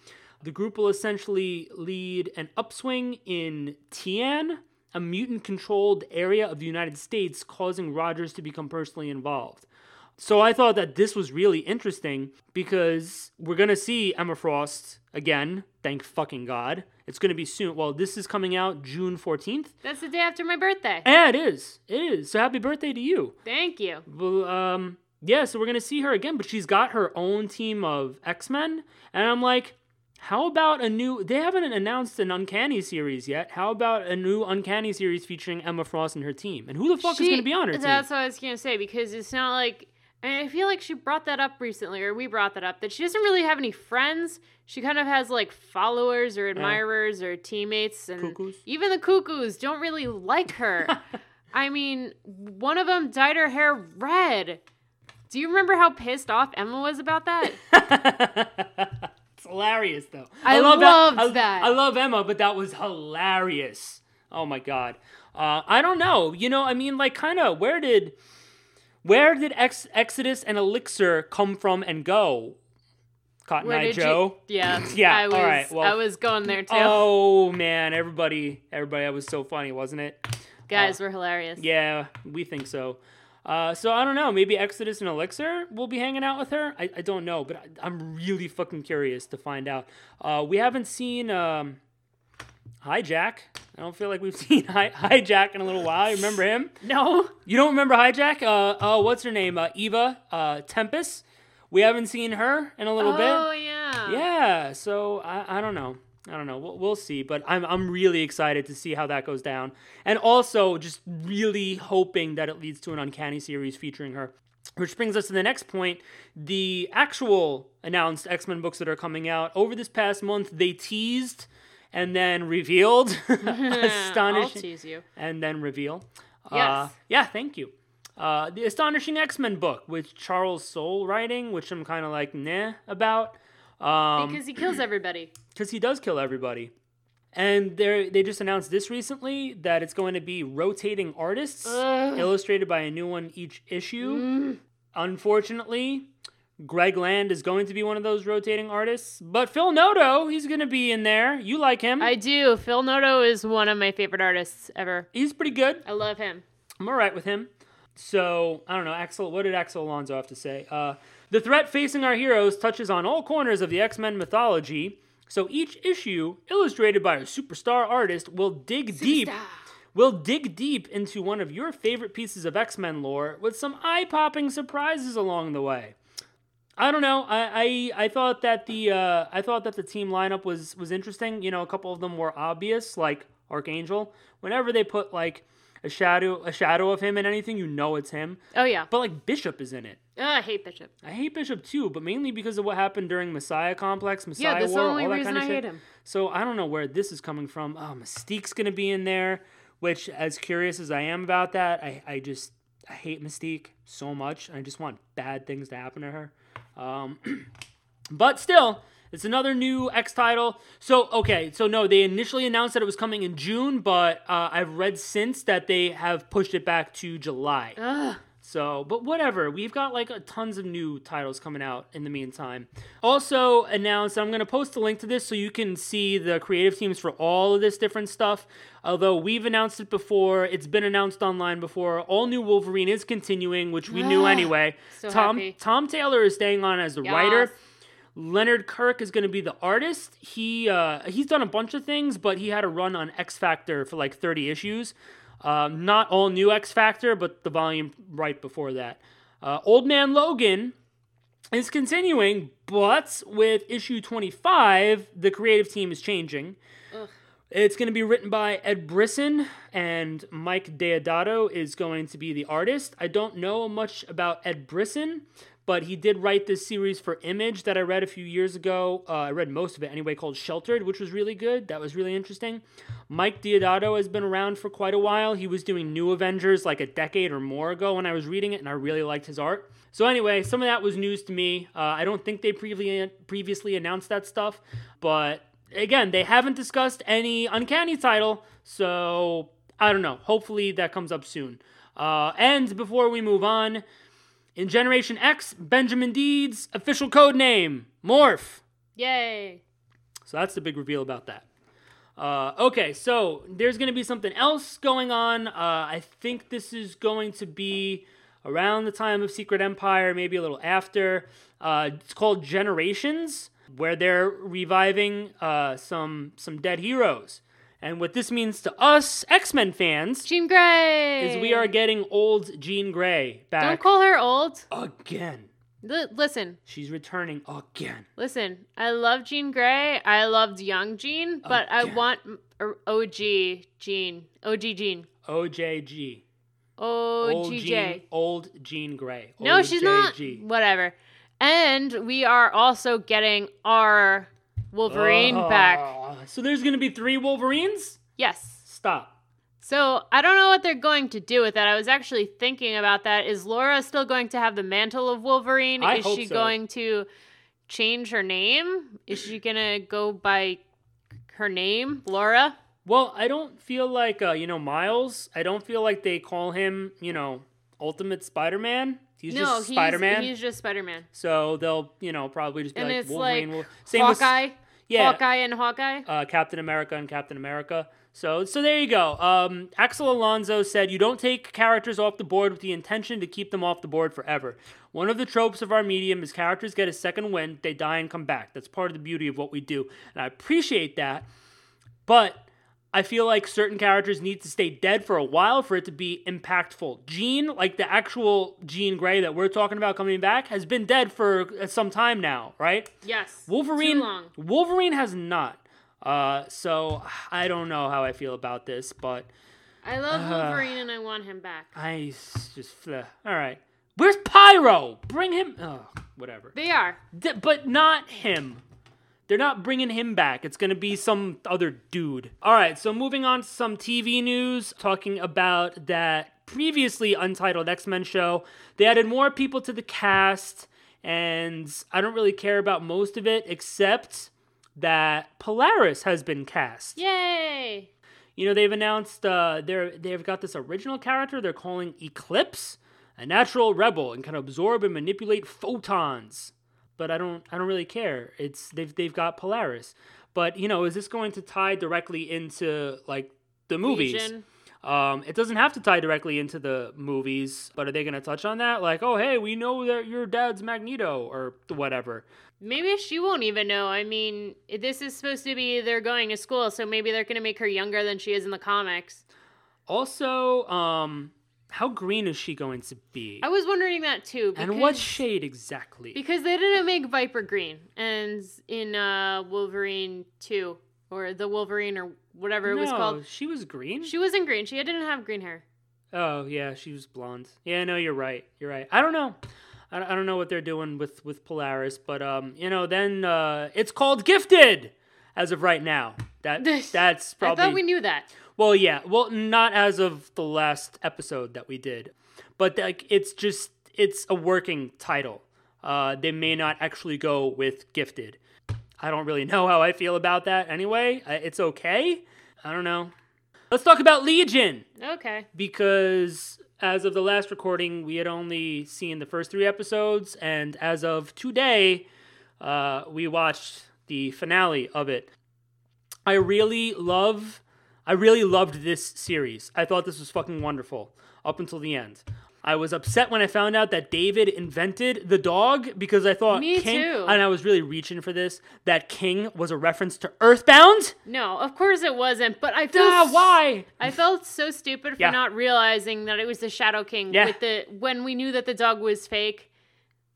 The group will essentially lead an upswing in Tian, a mutant controlled area of the United States, causing Rogers to become personally involved. So I thought that this was really interesting because we're going to see Emma Frost again, thank fucking God. It's going to be soon. Well, this is coming out June 14th. That's the day after my birthday. Yeah, it is. It is. So happy birthday to you. Thank you. Well, um, yeah, so we're going to see her again, but she's got her own team of X Men. And I'm like, how about a new? They haven't announced an Uncanny series yet. How about a new Uncanny series featuring Emma Frost and her team? And who the fuck She- is going to be on her That's team? That's what I was gonna say because it's not like I feel like she brought that up recently, or we brought that up that she doesn't really have any friends. She kind of has like followers or admirers or teammates, and Cuckoos? even the cuckoos don't really like her. I mean, one of them dyed her hair red. Do you remember how pissed off Emma was about that? it's hilarious though. I love loved I, that. I love Emma, but that was hilarious. Oh my god. Uh, I don't know. You know, I mean, like, kind of. Where did, where did Ex- Exodus and Elixir come from and go? Cotton Where Eye did Joe. you? Yeah, Yeah, I was. all right, well- I was going there too. Oh man, everybody, everybody, that was so funny, wasn't it? Guys were hilarious. Yeah, we think so. Uh, so I don't know. Maybe Exodus and Elixir will be hanging out with her. I, I don't know, but I, I'm really fucking curious to find out. Uh, we haven't seen um, Hijack. I don't feel like we've seen Hi- Hijack in a little while. You remember him? No. You don't remember Hijack? Uh, uh, what's her name? Uh, Eva uh, Tempest. We haven't seen her in a little bit. Oh yeah. Yeah, so I, I don't know. I don't know. We'll, we'll see, but I'm I'm really excited to see how that goes down, and also just really hoping that it leads to an uncanny series featuring her. Which brings us to the next point: the actual announced X Men books that are coming out over this past month. They teased and then revealed, astonishing. I'll tease you. and then reveal. Uh, Yes. yeah, thank you. Uh, the Astonishing X Men book with Charles Soule writing, which I'm kind of like nah about. Um, Because he kills everybody. because he does kill everybody. And they they just announced this recently that it's going to be rotating artists, Ugh. illustrated by a new one each issue. Unfortunately, Greg Land is going to be one of those rotating artists, but Phil Noto, he's going to be in there. You like him? I do. Phil Noto is one of my favorite artists ever. he's pretty good. I love him. I'm all right with him. So I don't know, Axel. What did Axel Alonso have to say? Uh, the threat facing our heroes touches on all corners of the X Men mythology. So each issue, illustrated by a superstar artist, will dig deep. Will dig deep into one of your favorite pieces of X Men lore with some eye-popping surprises along the way. I don't know. I I, I thought that the uh, I thought that the team lineup was was interesting. You know, a couple of them were obvious, like Archangel. Whenever they put like a shadow a shadow of him in anything, you know it's him. Oh yeah. But like Bishop is in it. I hate Bishop. I hate Bishop too, but mainly because of what happened during Messiah Complex, Messiah Yeah, that's the War, only all that reason kind of I shit. hate him. So I don't know where this is coming from. Oh, Mystique's gonna be in there, which, as curious as I am about that, I, I just I hate Mystique so much. I just want bad things to happen to her. Um, but still, it's another new X title. So okay, so no, they initially announced that it was coming in June, but uh, I've read since that they have pushed it back to July. Ugh. So, but whatever. We've got like a, tons of new titles coming out in the meantime. Also announced, I'm going to post a link to this so you can see the creative teams for all of this different stuff. Although we've announced it before, it's been announced online before. All new Wolverine is continuing, which we knew anyway. So Tom happy. Tom Taylor is staying on as the Yes. writer. Leonard Kirk is going to be the artist. He uh, he's done a bunch of things, but he had a run on X Factor for like 30 issues. Uh, not all new X Factor, but the volume right before that. Uh, Old Man Logan is continuing, but with issue 25, the creative team is changing. It's going to be written by Ed Brisson, and Mike Deodato is going to be the artist. I don't know much about Ed Brisson, but he did write this series for Image that I read a few years ago. Uh, I read most of it anyway, called Sheltered, which was really good. That was really interesting. Mike Deodato has been around for quite a while. He was doing New Avengers like a decade or more ago when I was reading it, and I really liked his art. So anyway, some of that was news to me. Uh, I don't think they previously previously announced that stuff, but again, they haven't discussed any Uncanny title, so I don't know. Hopefully that comes up soon. Uh, and before we move on, in Generation X, Benjamin Deeds official code name Morph. Yay. So that's the big reveal about that. Uh, okay, so there's going to be something else going on. Uh, I think this is going to be around the time of Secret Empire, maybe a little after. Uh, it's called Generations, where they're reviving uh, some some dead heroes. And what this means to us X Men fans Jean Grey. is we are getting old Jean Grey back. Don't call her old. again. Li- listen, She's returning again. listen. I love Jean Grey. I loved young Jean, but I want er, OG Jean. OG Jean. OJG. OGJ. Jean, old Jean Grey. No, she's not. Whatever. And we are also getting our Wolverine back. Ah, So there's gonna be three Wolverines? Yes. Stop. So I don't know what they're going to do with that. I was actually thinking about that. Is Laura still going to have the mantle of Wolverine? I Is she so. going to change her name? Is she gonna go by her name, Laura? Well, I don't feel like uh, you know Miles. I don't feel like they call him, you know, Ultimate Spider-Man. He's no, just Spider-Man. He's just Spider-Man. So they'll, you know, probably just be And like Wolverine. like will- Same with Hawkeye, yeah, Hawkeye, and Hawkeye. uh, Captain America and Captain America. So, so there you go. Um, Axel Alonso said, "You don't take characters off the board with the intention to keep them off the board forever. One of the tropes of our medium is characters get a second win, they die and come back. That's part of the beauty of what we do, and I appreciate that. But I feel like certain characters need to stay dead for a while for it to be impactful. Jean, like the actual Jean Grey that we're talking about coming back, has been dead for uh, some time now, right? Yes. Wolverine. Wolverine has not. Uh, so I don't know how I feel about this, but I love Uh, Wolverine and I want him back. I just uh, all right. Where's Pyro? Bring him. Oh, whatever. They are. D- but not him. They're not bringing him back. It's going to be some other dude. All right, so moving on to some TV news, talking about that previously untitled X Men show. They added more people to the cast, and I don't really care about most of it, except that Polaris has been cast. Yay! You know, they've announced uh, they're they've got this original character they're calling Eclipse, a natural rebel, and can absorb and manipulate photons. But I don't I don't really care. It's they've they've got Polaris. But you know, is this going to tie directly into like the movies? Um, it doesn't have to tie directly into the movies, but are they going to touch on that? Like, oh, hey, we know that your dad's Magneto or whatever. Maybe she won't even know. I mean, this is supposed to be they're going to school, so maybe they're going to make her younger than she is in the comics. Also, um, how green is she going to be? I was wondering that too. and what shade exactly? Because they didn't make Viper green, and in uh, Wolverine two or the Wolverine or whatever it was No, called, She was green. she wasn't green. She didn't have green hair. oh yeah, she was blonde. Yeah, no, you're right. You're right. I don't know. I I don't know what they're doing with with Polaris, but um, you know, then uh, it's called Gifted as of right now. That that's probably I thought we knew that. well, yeah. Well, not as of the last episode that we did, but like it's just it's a working title. Uh, they may not actually go with Gifted. I don't really know how I feel about that. Anyway, Uh, it's okay. I don't know. Let's talk about Legion Okay. because as of the last recording, we had only seen the first three episodes, and as of today, uh, we watched the finale of it. I really love, I really loved this series. I thought this was fucking wonderful up until the end. I was upset when I found out that David invented the dog because I thought Me King, too. and I was really reaching for this. That King was a reference to Earthbound. No, of course it wasn't. But I Ah, s- why? I felt so stupid for Yeah. not realizing that it was the Shadow King Yeah. with the when we knew that the dog was fake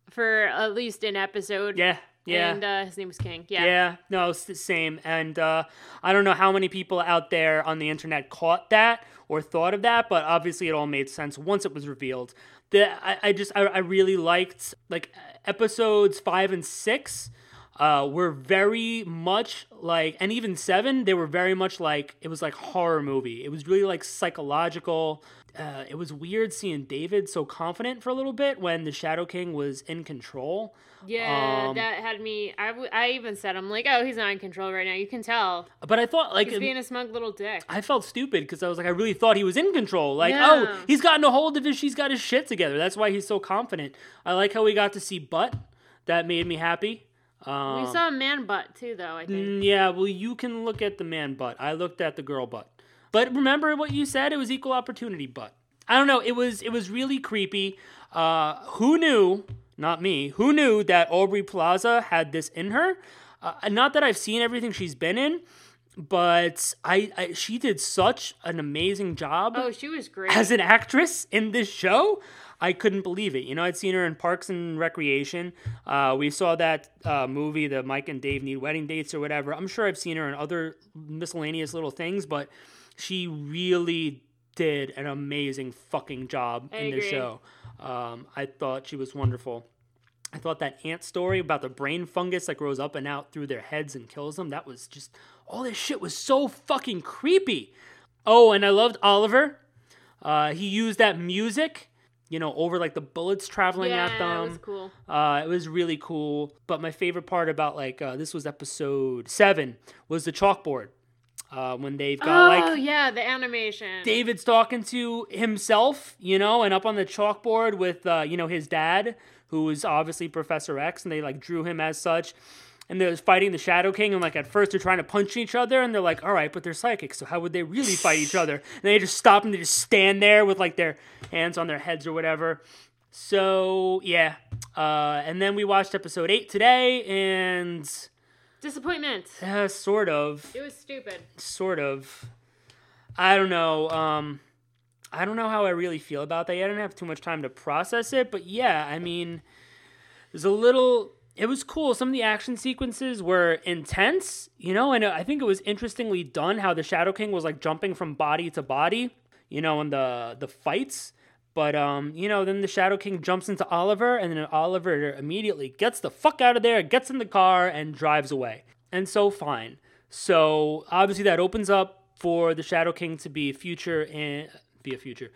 for at least an episode. Yeah, yeah. And uh, his name was King. Yeah. Yeah, no, it's the same. And uh, I don't know how many people out there on the internet caught that or thought of that, but obviously it all made sense once it was revealed. The, I, I just, I, I really liked, like, episodes five and six uh, were very much like, and even seven, they were very much like, it was like horror movie. It was really like psychological. Uh, it was weird seeing David so confident for a little bit when the Shadow King was in control. Yeah, Um, that had me. I, w- I even said, I'm like, oh, he's not in control right now. You can tell. But I thought, like, He's being a smug little dick. I felt stupid because I was like, I really thought he was in control. Like, Yeah. oh, he's gotten a hold of his, he's got his shit together. That's why he's so confident. I like how we got to see butt. That made me happy. Um, we saw a man butt too, though. I think. mm, yeah, well, you can look at the man butt. I looked at the girl butt. But remember what you said? It was equal opportunity but I don't know. It was it was really creepy. Uh, who knew? Not me. Who knew that Aubrey Plaza had this in her? Uh, not that I've seen everything she's been in, but I, I she did such an amazing job Oh, she was great. as an actress in this show. I couldn't believe it. You know, I'd seen her in Parks and Recreation. Uh, we saw that uh, movie, the Mike and Dave Need Wedding Dates or whatever. I'm sure I've seen her in other miscellaneous little things, but she really did an amazing fucking job I in this agree. show. Um, I thought she was wonderful. I thought that ant story about the brain fungus that grows up and out through their heads and kills them, that was just, all this shit was so fucking creepy. Oh, and I loved Oliver. Uh, he used that music, you know, over like the bullets traveling yeah, at them. it was cool. Uh, it was really cool. But my favorite part about like uh, this was episode seven was the chalkboard. Uh, when they've got like. oh like yeah, the animation. David's talking to himself, you know, and up on the chalkboard with, uh, you know, his dad, who is obviously Professor X, and they like drew him as such. And they're fighting the Shadow King, and like at first they're trying to punch each other, and they're like, all right, but they're psychic, so how would they really fight each other? And they just stop and they just stand there with like their hands on their heads or whatever. So yeah. Uh, and then we watched episode eight today, and Disappointment. uh, sort of It was stupid. sort of. I don't know. Um, I don't know how I really feel about that. I didn't have too much time to process it, but yeah, I mean, there's a little. It was cool. Some of the action sequences were intense, you know, and I think it was interestingly done how the Shadow King was like jumping from body to body, you know, in the the fights. But um, you know, then the Shadow King jumps into Oliver, and then Oliver immediately gets the fuck out of there, gets in the car, and drives away. And so fine. So obviously that opens up for the Shadow King to be a future and be a future.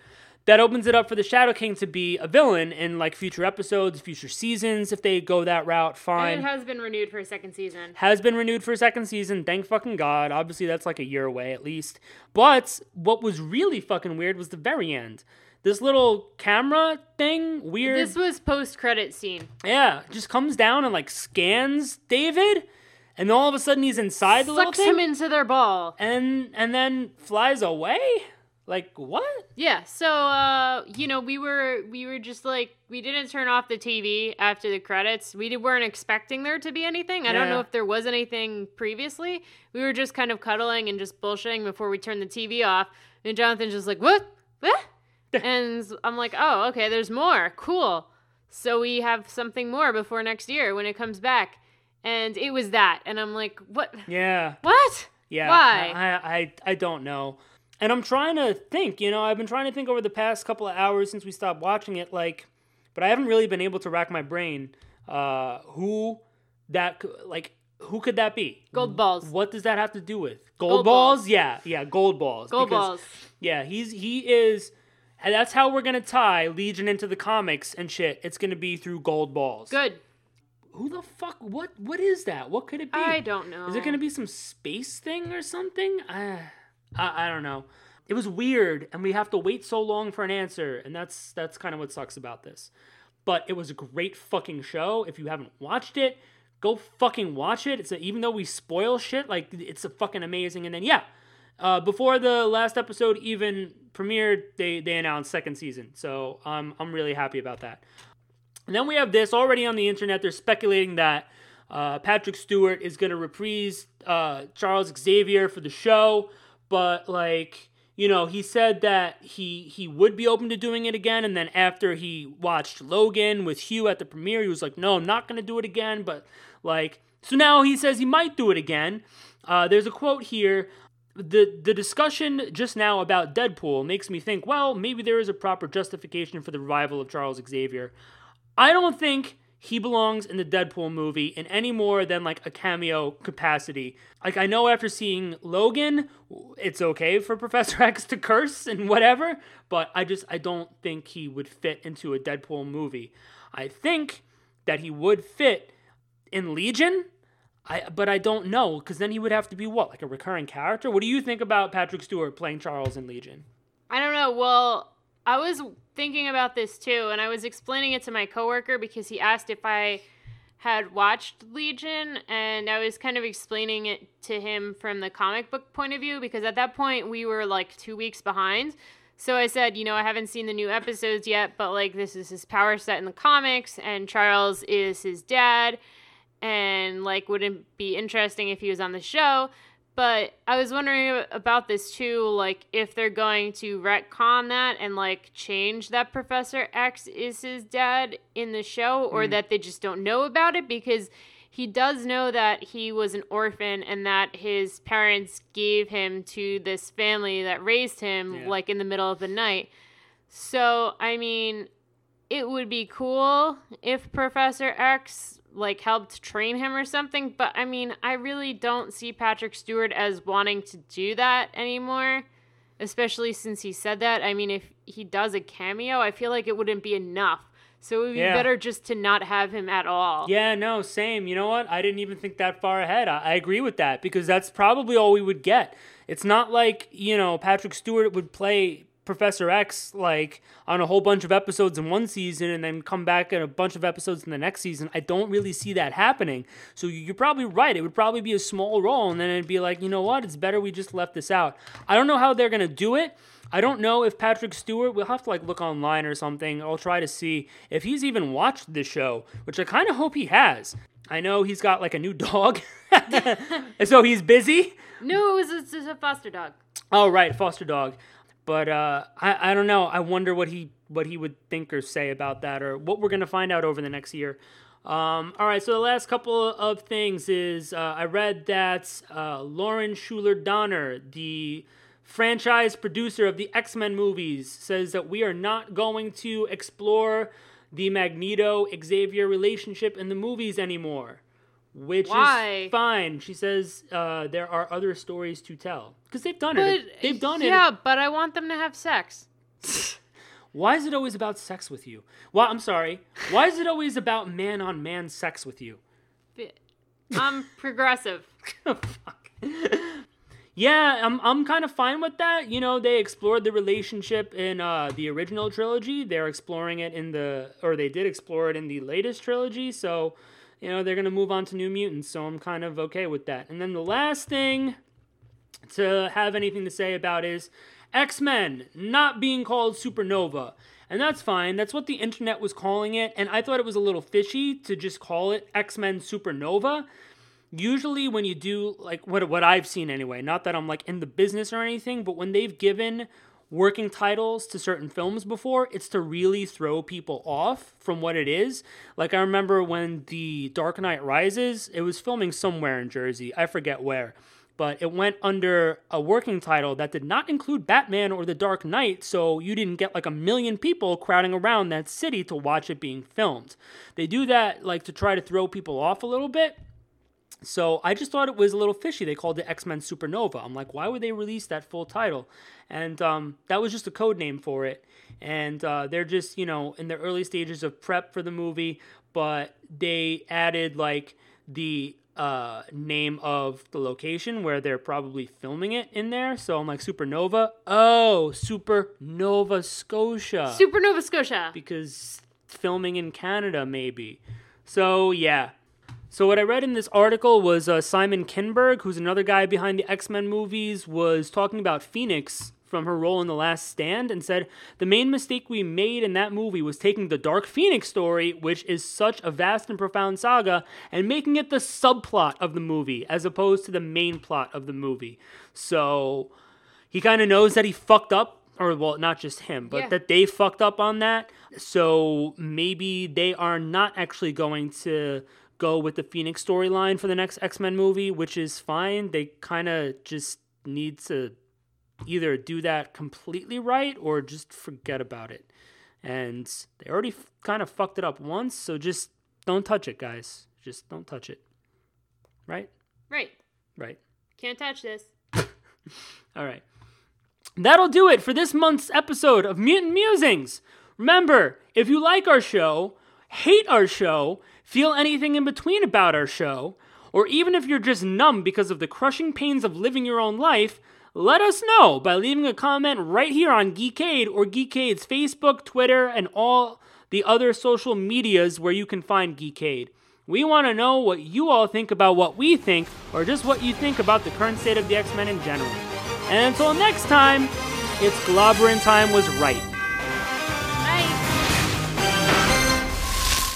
That opens it up for the Shadow King to be a villain in like future episodes, future seasons if they go that route. Fine And it has been renewed for a second season. has been renewed for a second season. Thank fucking God. Obviously, that's like a year away at least. But what was really fucking weird was the very end. This little camera thing, weird. This was post credit scene. yeah, just comes down and like scans David, and all of a sudden he's inside the little thing. Sucks thing, him into their ball. and and then flies away. Like what? Yeah, so uh, you know, we were we were just like we didn't turn off the TV after the credits. We weren't expecting there to be anything. I don't know if there was anything previously. We were just kind of cuddling and just bullshitting before we turned the TV off. And Jonathan's just like, "What? What?" and I'm like, "Oh, okay, there's more. Cool." So we have something more before next year when it comes back. And it was that. And I'm like, "What? Yeah. What?" Yeah. Why? I, I I don't know. And I'm trying to think, you know, I've been trying to think over the past couple of hours since we stopped watching it, like, but I haven't really been able to rack my brain. Uh, who that like who could that be? Gold balls. What does that have to do with gold, Gold balls? balls. Yeah, yeah, gold balls. Gold because- balls. Yeah, he's he is. And that's how we're gonna tie Legion into the comics and shit. It's gonna be through gold balls. Good. Who the fuck? What? What is that? What could it be? I don't know. Is it to be some space thing or something? I, I, I don't know. It was weird, and we have to wait so long for an answer, and that's that's kind of what sucks about this. But it was a great fucking show. If you haven't watched it, go fucking watch it. It's a, even though we spoil shit, like it's a fucking amazing. And then yeah, uh, before the last episode even premiered, they they announced second season. So um, I'm really happy about that. And then we have this already on the internet. They're speculating that uh, Patrick Stewart is going to reprise uh, Charles Xavier for the show, but like you know, he said that he he would be open to doing it again, and then after he watched Logan with Hugh at the premiere, he was like, "No, I'm not going to do it again." But like, so now he says he might do it again. Uh, there's a quote here. The, the discussion just now about Deadpool makes me think, well, maybe there is a proper justification for the revival of Charles Xavier. I don't think he belongs in the Deadpool movie in any more than like a cameo capacity. Like I know after seeing Logan, it's okay for Professor X to curse and whatever, but I just I don't think he would fit into a Deadpool movie. I think that he would fit in Legion. I, but I don't know because then he would have to be what like a recurring character. What do you think about Patrick Stewart playing Charles in Legion? I don't know. Well, I was thinking about this too, and I was explaining it to my coworker because he asked if I had watched Legion, and I was kind of explaining it to him from the comic book point of view because at that point we were like two weeks behind. So I said, you know, I haven't seen the new episodes yet, but like this is his power set in the comics, and Charles is his dad, and like wouldn't be interesting if he was on the show. But I was wondering about this too, like if they're going to retcon that and like change that Professor X is his dad in the show, or mm. that they just don't know about it because he does know that he was an orphan and that his parents gave him to this family that raised him yeah. like in the middle of the night. So, I mean, it would be cool if Professor X like helped train him or something. But I mean, I really don't see Patrick Stewart as wanting to do that anymore, especially since he said that. I mean, if he does a cameo, I feel like it wouldn't be enough. So it would be yeah. better just to not have him at all. Yeah, no, same. You know what? I didn't even think that far ahead. I, I agree with that because that's probably all we would get. It's not like, you know, Patrick Stewart would play Professor X like on a whole bunch of episodes in one season and then come back in a bunch of episodes in the next season. I don't really see that happening. So you're probably right. It would probably be a small role and then it'd be like, you know what? It's better we just left this out. I don't know how they're going to do it. I don't know if Patrick Stewart, we'll have to like look online or something. I'll try to see if he's even watched the show, which I kind of hope he has. I know he's got like a new dog. so he's busy. No, it was a, a foster dog. Oh, right, foster dog. But uh, I, I don't know. I wonder what he what he would think or say about that, or what we're gonna find out over the next year. Um, all right, so the last couple of things is uh, I read that uh, Lauren Shuler Donner, the franchise producer of the X Men movies, says that we are not going to explore the Magneto Xavier relationship in the movies anymore which Why? is fine. She says uh, there are other stories to tell because they've done but, it. They've done yeah, it. Yeah, but I want them to have sex. Why is it always about sex with you? Well, I'm sorry. Why is it always about man on man sex with you? I'm progressive. yeah, I'm I'm kind of fine with that. You know, they explored the relationship in uh, the original trilogy. They're exploring it in the or they did explore it in the latest trilogy. So you know, they're going to move on to New Mutants, so I'm kind of okay with that. And then the last thing to have anything to say about is X Men not being called Supernova. And that's fine. That's what the internet was calling it. And I thought it was a little fishy to just call it X Men Supernova. Usually, when you do, like, what, what I've seen anyway, not that I'm like in the business or anything, but when they've given working titles to certain films before, it's to really throw people off from what it is. Like I remember when The Dark Knight Rises, it was filming somewhere in Jersey, I forget where, but it went under a working title that did not include Batman or The Dark Knight, so you didn't get like a million people crowding around that city to watch it being filmed. They do that like to try to throw people off a little bit. So I just thought it was a little fishy. They called it X Men Supernova. I'm like, why would they release that full title? And um, that was just a code name for it. And uh, they're just, you know, in the early stages of prep for the movie, but they added like the uh, name of the location where they're probably filming it in there. So I'm like, Supernova? Oh, Supernova Scotia. Supernova Scotia. Because filming in Canada, maybe. So yeah, So what I read in this article was uh, Simon Kinberg, who's another guy behind the X Men movies, was talking about Phoenix from her role in The Last Stand and said the main mistake we made in that movie was taking the Dark Phoenix story, which is such a vast and profound saga, and making it the subplot of the movie as opposed to the main plot of the movie. So he kind of knows that he fucked up, or well, not just him, but Yeah. that they fucked up on that. So maybe they are not actually going to go with the Phoenix storyline for the next X Men movie, which is fine. They kind of just need to either do that completely right or just forget about it. And they already f- kind of fucked it up once, so just don't touch it, guys. Just don't touch it. Right? Right. Right. Can't touch this. All right. That'll do it for this month's episode of Mutant Musings. Remember, if you like our show, hate our show, feel anything in between about our show, or even if you're just numb because of the crushing pains of living your own life, let us know by leaving a comment right here on Geekade or Geekade's Facebook, Twitter, and all the other social medias where you can find Geekade. We want to know what you all think about what we think, or just what you think about the current state of the X Men in general. And until next time, it's Clobberin Time was right.